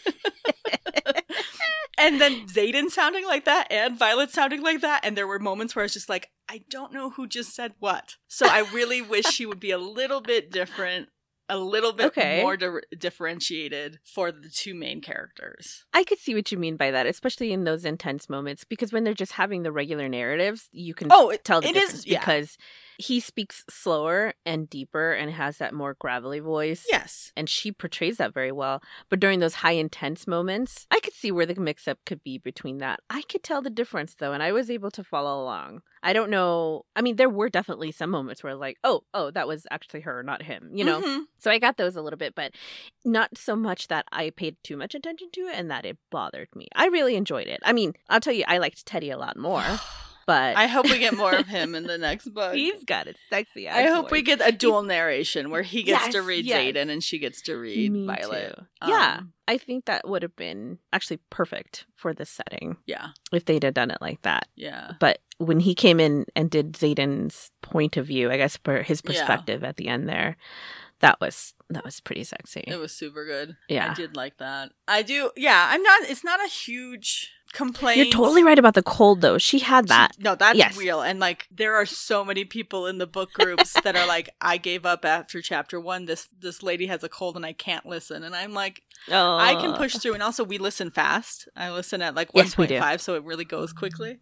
and then Xaden sounding like that and Violet sounding like that and there were moments where I was just like I don't know who just said what so I really wish she would be a little bit different a little bit Okay. more di- differentiated for the two main characters I could see what you mean by that, especially in those intense moments, because when they're just having the regular narratives, you can oh it, tell the it is- difference yeah. because he speaks slower and deeper and has that more gravelly voice. yes And she portrays that very well. But during those high intense moments, I could see where the mix up could be between that. I could tell the difference though, and I was able to follow along. I don't know. I mean, there were definitely some moments where like, oh, oh, that was actually her, not him, you know? Mhm. So I got those a little bit, but not so much that I paid too much attention to it and that it bothered me. I really enjoyed it. I mean, I'll tell you, I liked Teddy a lot more, but I hope we get more of him in the next book he's got a sexy I hope we get a dual narration where he gets to Yes, read yes. Xaden and she gets to read Me Violet. too. yeah, Um, I think that would have been actually perfect for this setting yeah, if they'd have done it like that. yeah. But when he came in and did Xaden's point of view, I guess per his Yeah. perspective at the end there, that was that was pretty sexy. It was super good. Yeah. I did like that. I do. Yeah, I'm not. It's not a huge complaint. You're totally right about the cold though. She had that. No, that's Yes. real. And like, there are so many people in the book groups that are like, "I gave up after chapter one. This this lady has a cold and I can't listen." And I'm like, Oh, I can push through. And also, we listen fast. I listen at like Yes, 1.5, so it really goes quickly.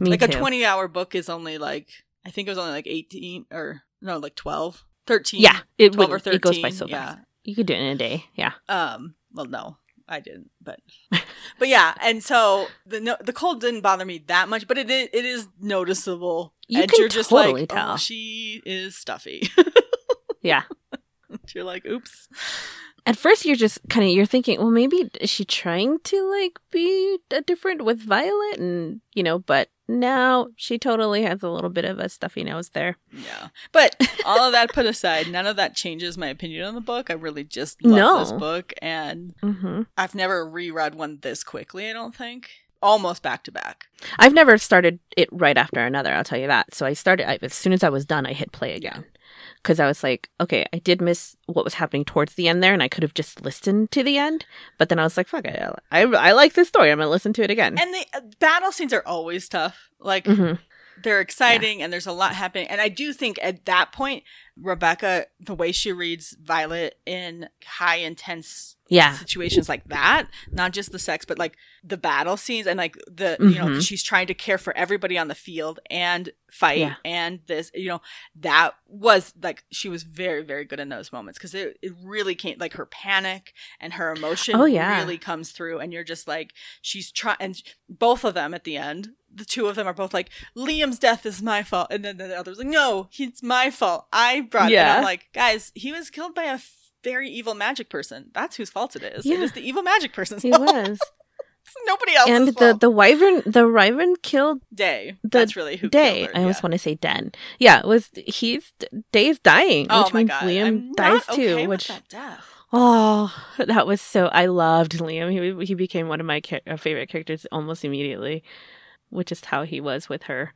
Me like a 20 hour book is only like I think it was only like 18 or no, like 12, 13. Yeah, it 12 or 13. It goes by so yeah. fast. You could do it in a day. Yeah. Um, well, no, I didn't, but but yeah, and so the no, the cold didn't bother me that much, but it is, it is noticeable. You and can you're just totally like, tell. oh, she is stuffy. Yeah. you're like, oops. At first, you're just kind of you're thinking, well, maybe is she trying to like be a different with Violet, and you know, but now she totally has a little bit of a stuffy nose there. Yeah, but all of that put aside, none of that changes my opinion on the book. I really just love No. this book, and hmm I've never reread one this quickly. I don't think almost back to back. I've never started it right after another. I'll tell you that. So I started I, as soon as I was done. I hit play again because I was like, okay, I did miss what was happening towards the end there, and I could have just listened to the end. But then I was like, fuck it, I I like this story. I'm gonna listen to it again. And the uh, battle scenes are always tough. Like hmm they're exciting and there's a lot happening. And I do think at that point, Rebecca, the way she reads Violet in high intense Yeah. situations like that, not just the sex, but like the battle scenes and like the, you know, Mhm. she's trying to care for everybody on the field and fight Yeah. and this, you know, that was like, she was very, very good in those moments because it, it really came, like her panic and her emotion Oh, yeah. really comes through. And you're just like, she's trying, and both of them at the end, the two of them are both like, Liam's death is my fault. And then the other's like, no, it's my fault. I brought it. And. I'm like, guys, he was killed by a very evil magic person. That's whose fault it is. It Yeah. is the evil magic person's He fault. was. Nobody else's and the fault. the wyvern the wyvern killed day. the That's really who day. I almost yeah. want to say Den. Yeah, it was he's Deigh's dying, Oh which means god, Liam I'm dies too. okay which oh, that was so. I loved Liam. He he became one of my uh, favorite characters almost immediately, which is how he was with her.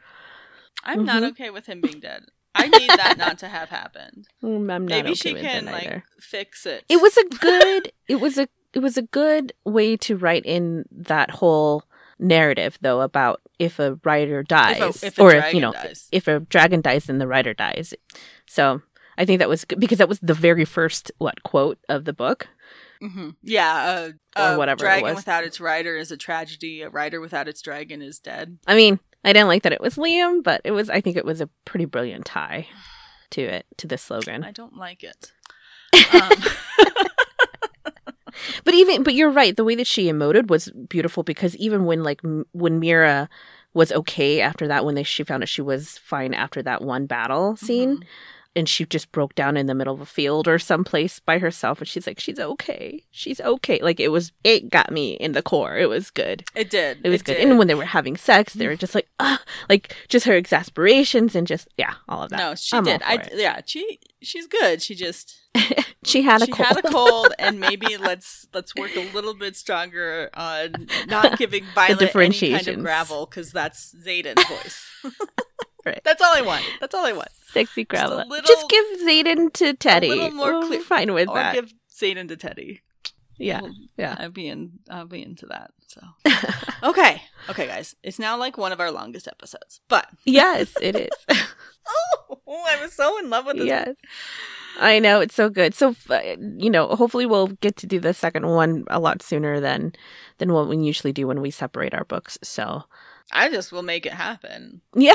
I'm not Mhm. okay with him being dead. I need that not to have happened. Mm, not Maybe okay she can like either. fix it. It was a good. it was a. It was a good way to write in that whole narrative, though, about if a rider if dies, a, if a or dragon you know, dies. if a dragon dies, then the rider dies. So I think that was good because that was the very first what quote of the book. Hmm Yeah, uh, Or a whatever it Dragon was. without its rider is a tragedy. A rider without its dragon is dead. I mean, I didn't like that it was Liam, but it was. I think it was a pretty brilliant tie to it to the slogan. I don't like it. Um, But even but you're right. The way that she emoted was beautiful because even when like m- when Mira was okay after that, when they she found out she was fine after that one battle scene, mhm. And she just broke down in the middle of a field or someplace by herself, and she's like, she's okay, she's okay. Like it was, it got me in the core. It was good. It did. It was good. did. And when they were having sex, they were just like, ah, like just her exasperations and just yeah, all of that. no, she I'm did. I it. yeah, she she's good. She just she had a she cold. had a cold, and maybe let's let's work a little bit stronger on not giving Violet any kind of gravel because that's Xaden's voice. Right. That's all I want. That's all I want. Sexy a gravel. little- Just give Xaden to Teddy. little more We're clear- fine with Or that. give Xaden to Teddy. yeah, Well, yeah. I'd be in. I'll be into that. So okay, okay, guys. It's now like one of our longest episodes, but yes, it is. oh, I was so in love with this. yes. I know it's so good. So uh, you know, hopefully we'll get to do the second one a lot sooner than than what we usually do when we separate our books. So I just will make it happen. yeah,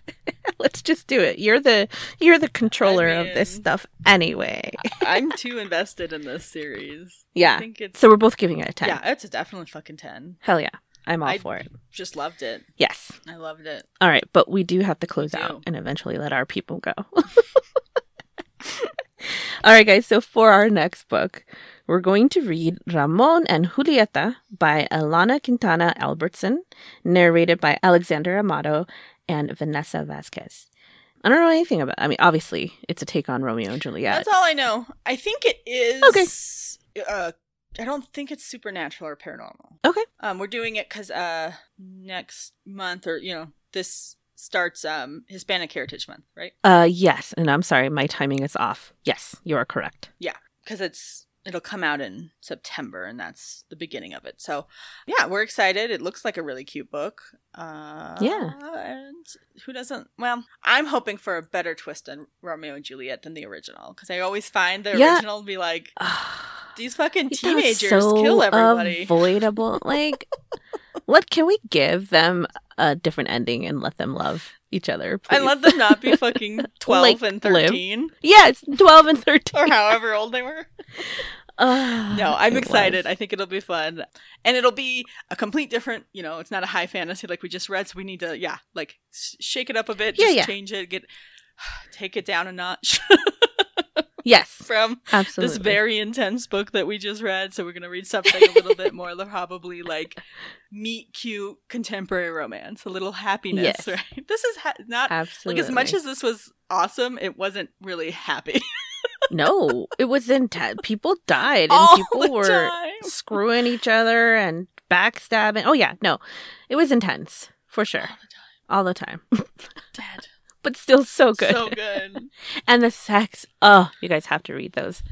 let's just do it. You're the you're the controller of this stuff anyway. I'm too invested in this series. I Yeah. think it's So we're both giving it a ten. yeah, it's a definitely fucking ten. Hell yeah, I'm all I- for it. Just loved it. Yes. I loved it. All right, but we do have to close out and eventually let our people go. All right, guys. So for our next book, we're going to read Ramon and Julieta by Alana Quintana Albertson, narrated by Alexander Amato and Vanessa Vasquez. I don't know anything about. I mean, obviously, it's a take on Romeo and Juliet. That's all I know. I think it is. Okay. Uh, I don't think it's supernatural or paranormal. Okay. Um, we're doing it because uh, next month or you know this starts um Hispanic Heritage Month, right? Uh, yes, and I'm sorry, my timing is off. Yes, you are correct. Yeah, because it's it'll come out in September, and that's the beginning of it. So yeah, we're excited. It looks like a really cute book. Uh, Yeah. And who doesn't? Well, I'm hoping for a better twist on Romeo and Juliet than the original because I always find the Yeah. original be like these fucking teenagers so kill everybody. Avoidable. Like, what can we give them a different ending and let them love each other? and please? let them not be fucking 12 Like, and live. 13 yes, twelve and thirteen. or however old they were. Uh, No, I'm excited. was. I think it'll be fun. And it'll be a complete different, you know, it's not a high fantasy like we just read, so we need to, yeah, like sh- shake it up a bit, Yeah, just yeah. change it, get take it down a notch yes, from absolutely. this very intense book that we just read. So we're going to read something a little bit more probably like meet cute contemporary romance, a little happiness, Yes. right? This is ha- not absolutely like as much as this was awesome, it wasn't really happy. no, it was intense. People died and All people were time. screwing each other and backstabbing. Oh yeah, no, it was intense for sure, All the time. all the time. Dead. But still so good. So good. and the sex. Oh, you guys have to read those.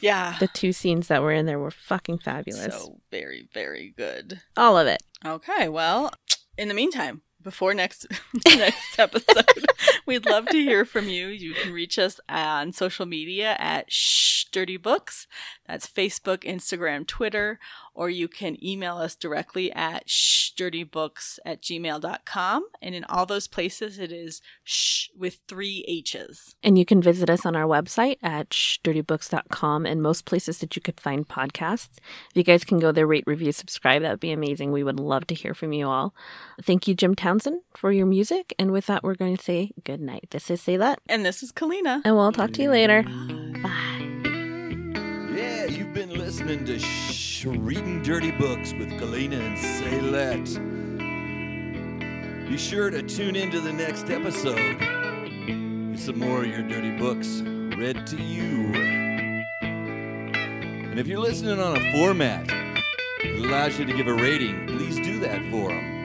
Yeah. The two scenes that were in there were fucking fabulous. So very, very good. All of it. Okay, well, in the meantime, before next next episode, we'd love to hear from you. You can reach us on social media at Shh Dirty Books. That's Facebook, Instagram, Twitter, or you can email us directly at shdirtybooks at gmail.com. And in all those places, it is shh with three H's. And you can visit us on our website at dirtybooks.com and most places that you could find podcasts. If you guys can go there, rate, review, subscribe, that would be amazing. We would love to hear from you all. Thank you, Jim Townsend, for your music. And with that, we're going to say good night. This is Say That, And this is Kalina. and we'll talk to you later. Bye. Yeah, you've been listening to Shh, Reading Dirty Books with Kalina and Saylet. Be sure to tune into the next episode. Get some more of your dirty books read to you. And if you're listening on a format that allows you to give a rating, please do that for them.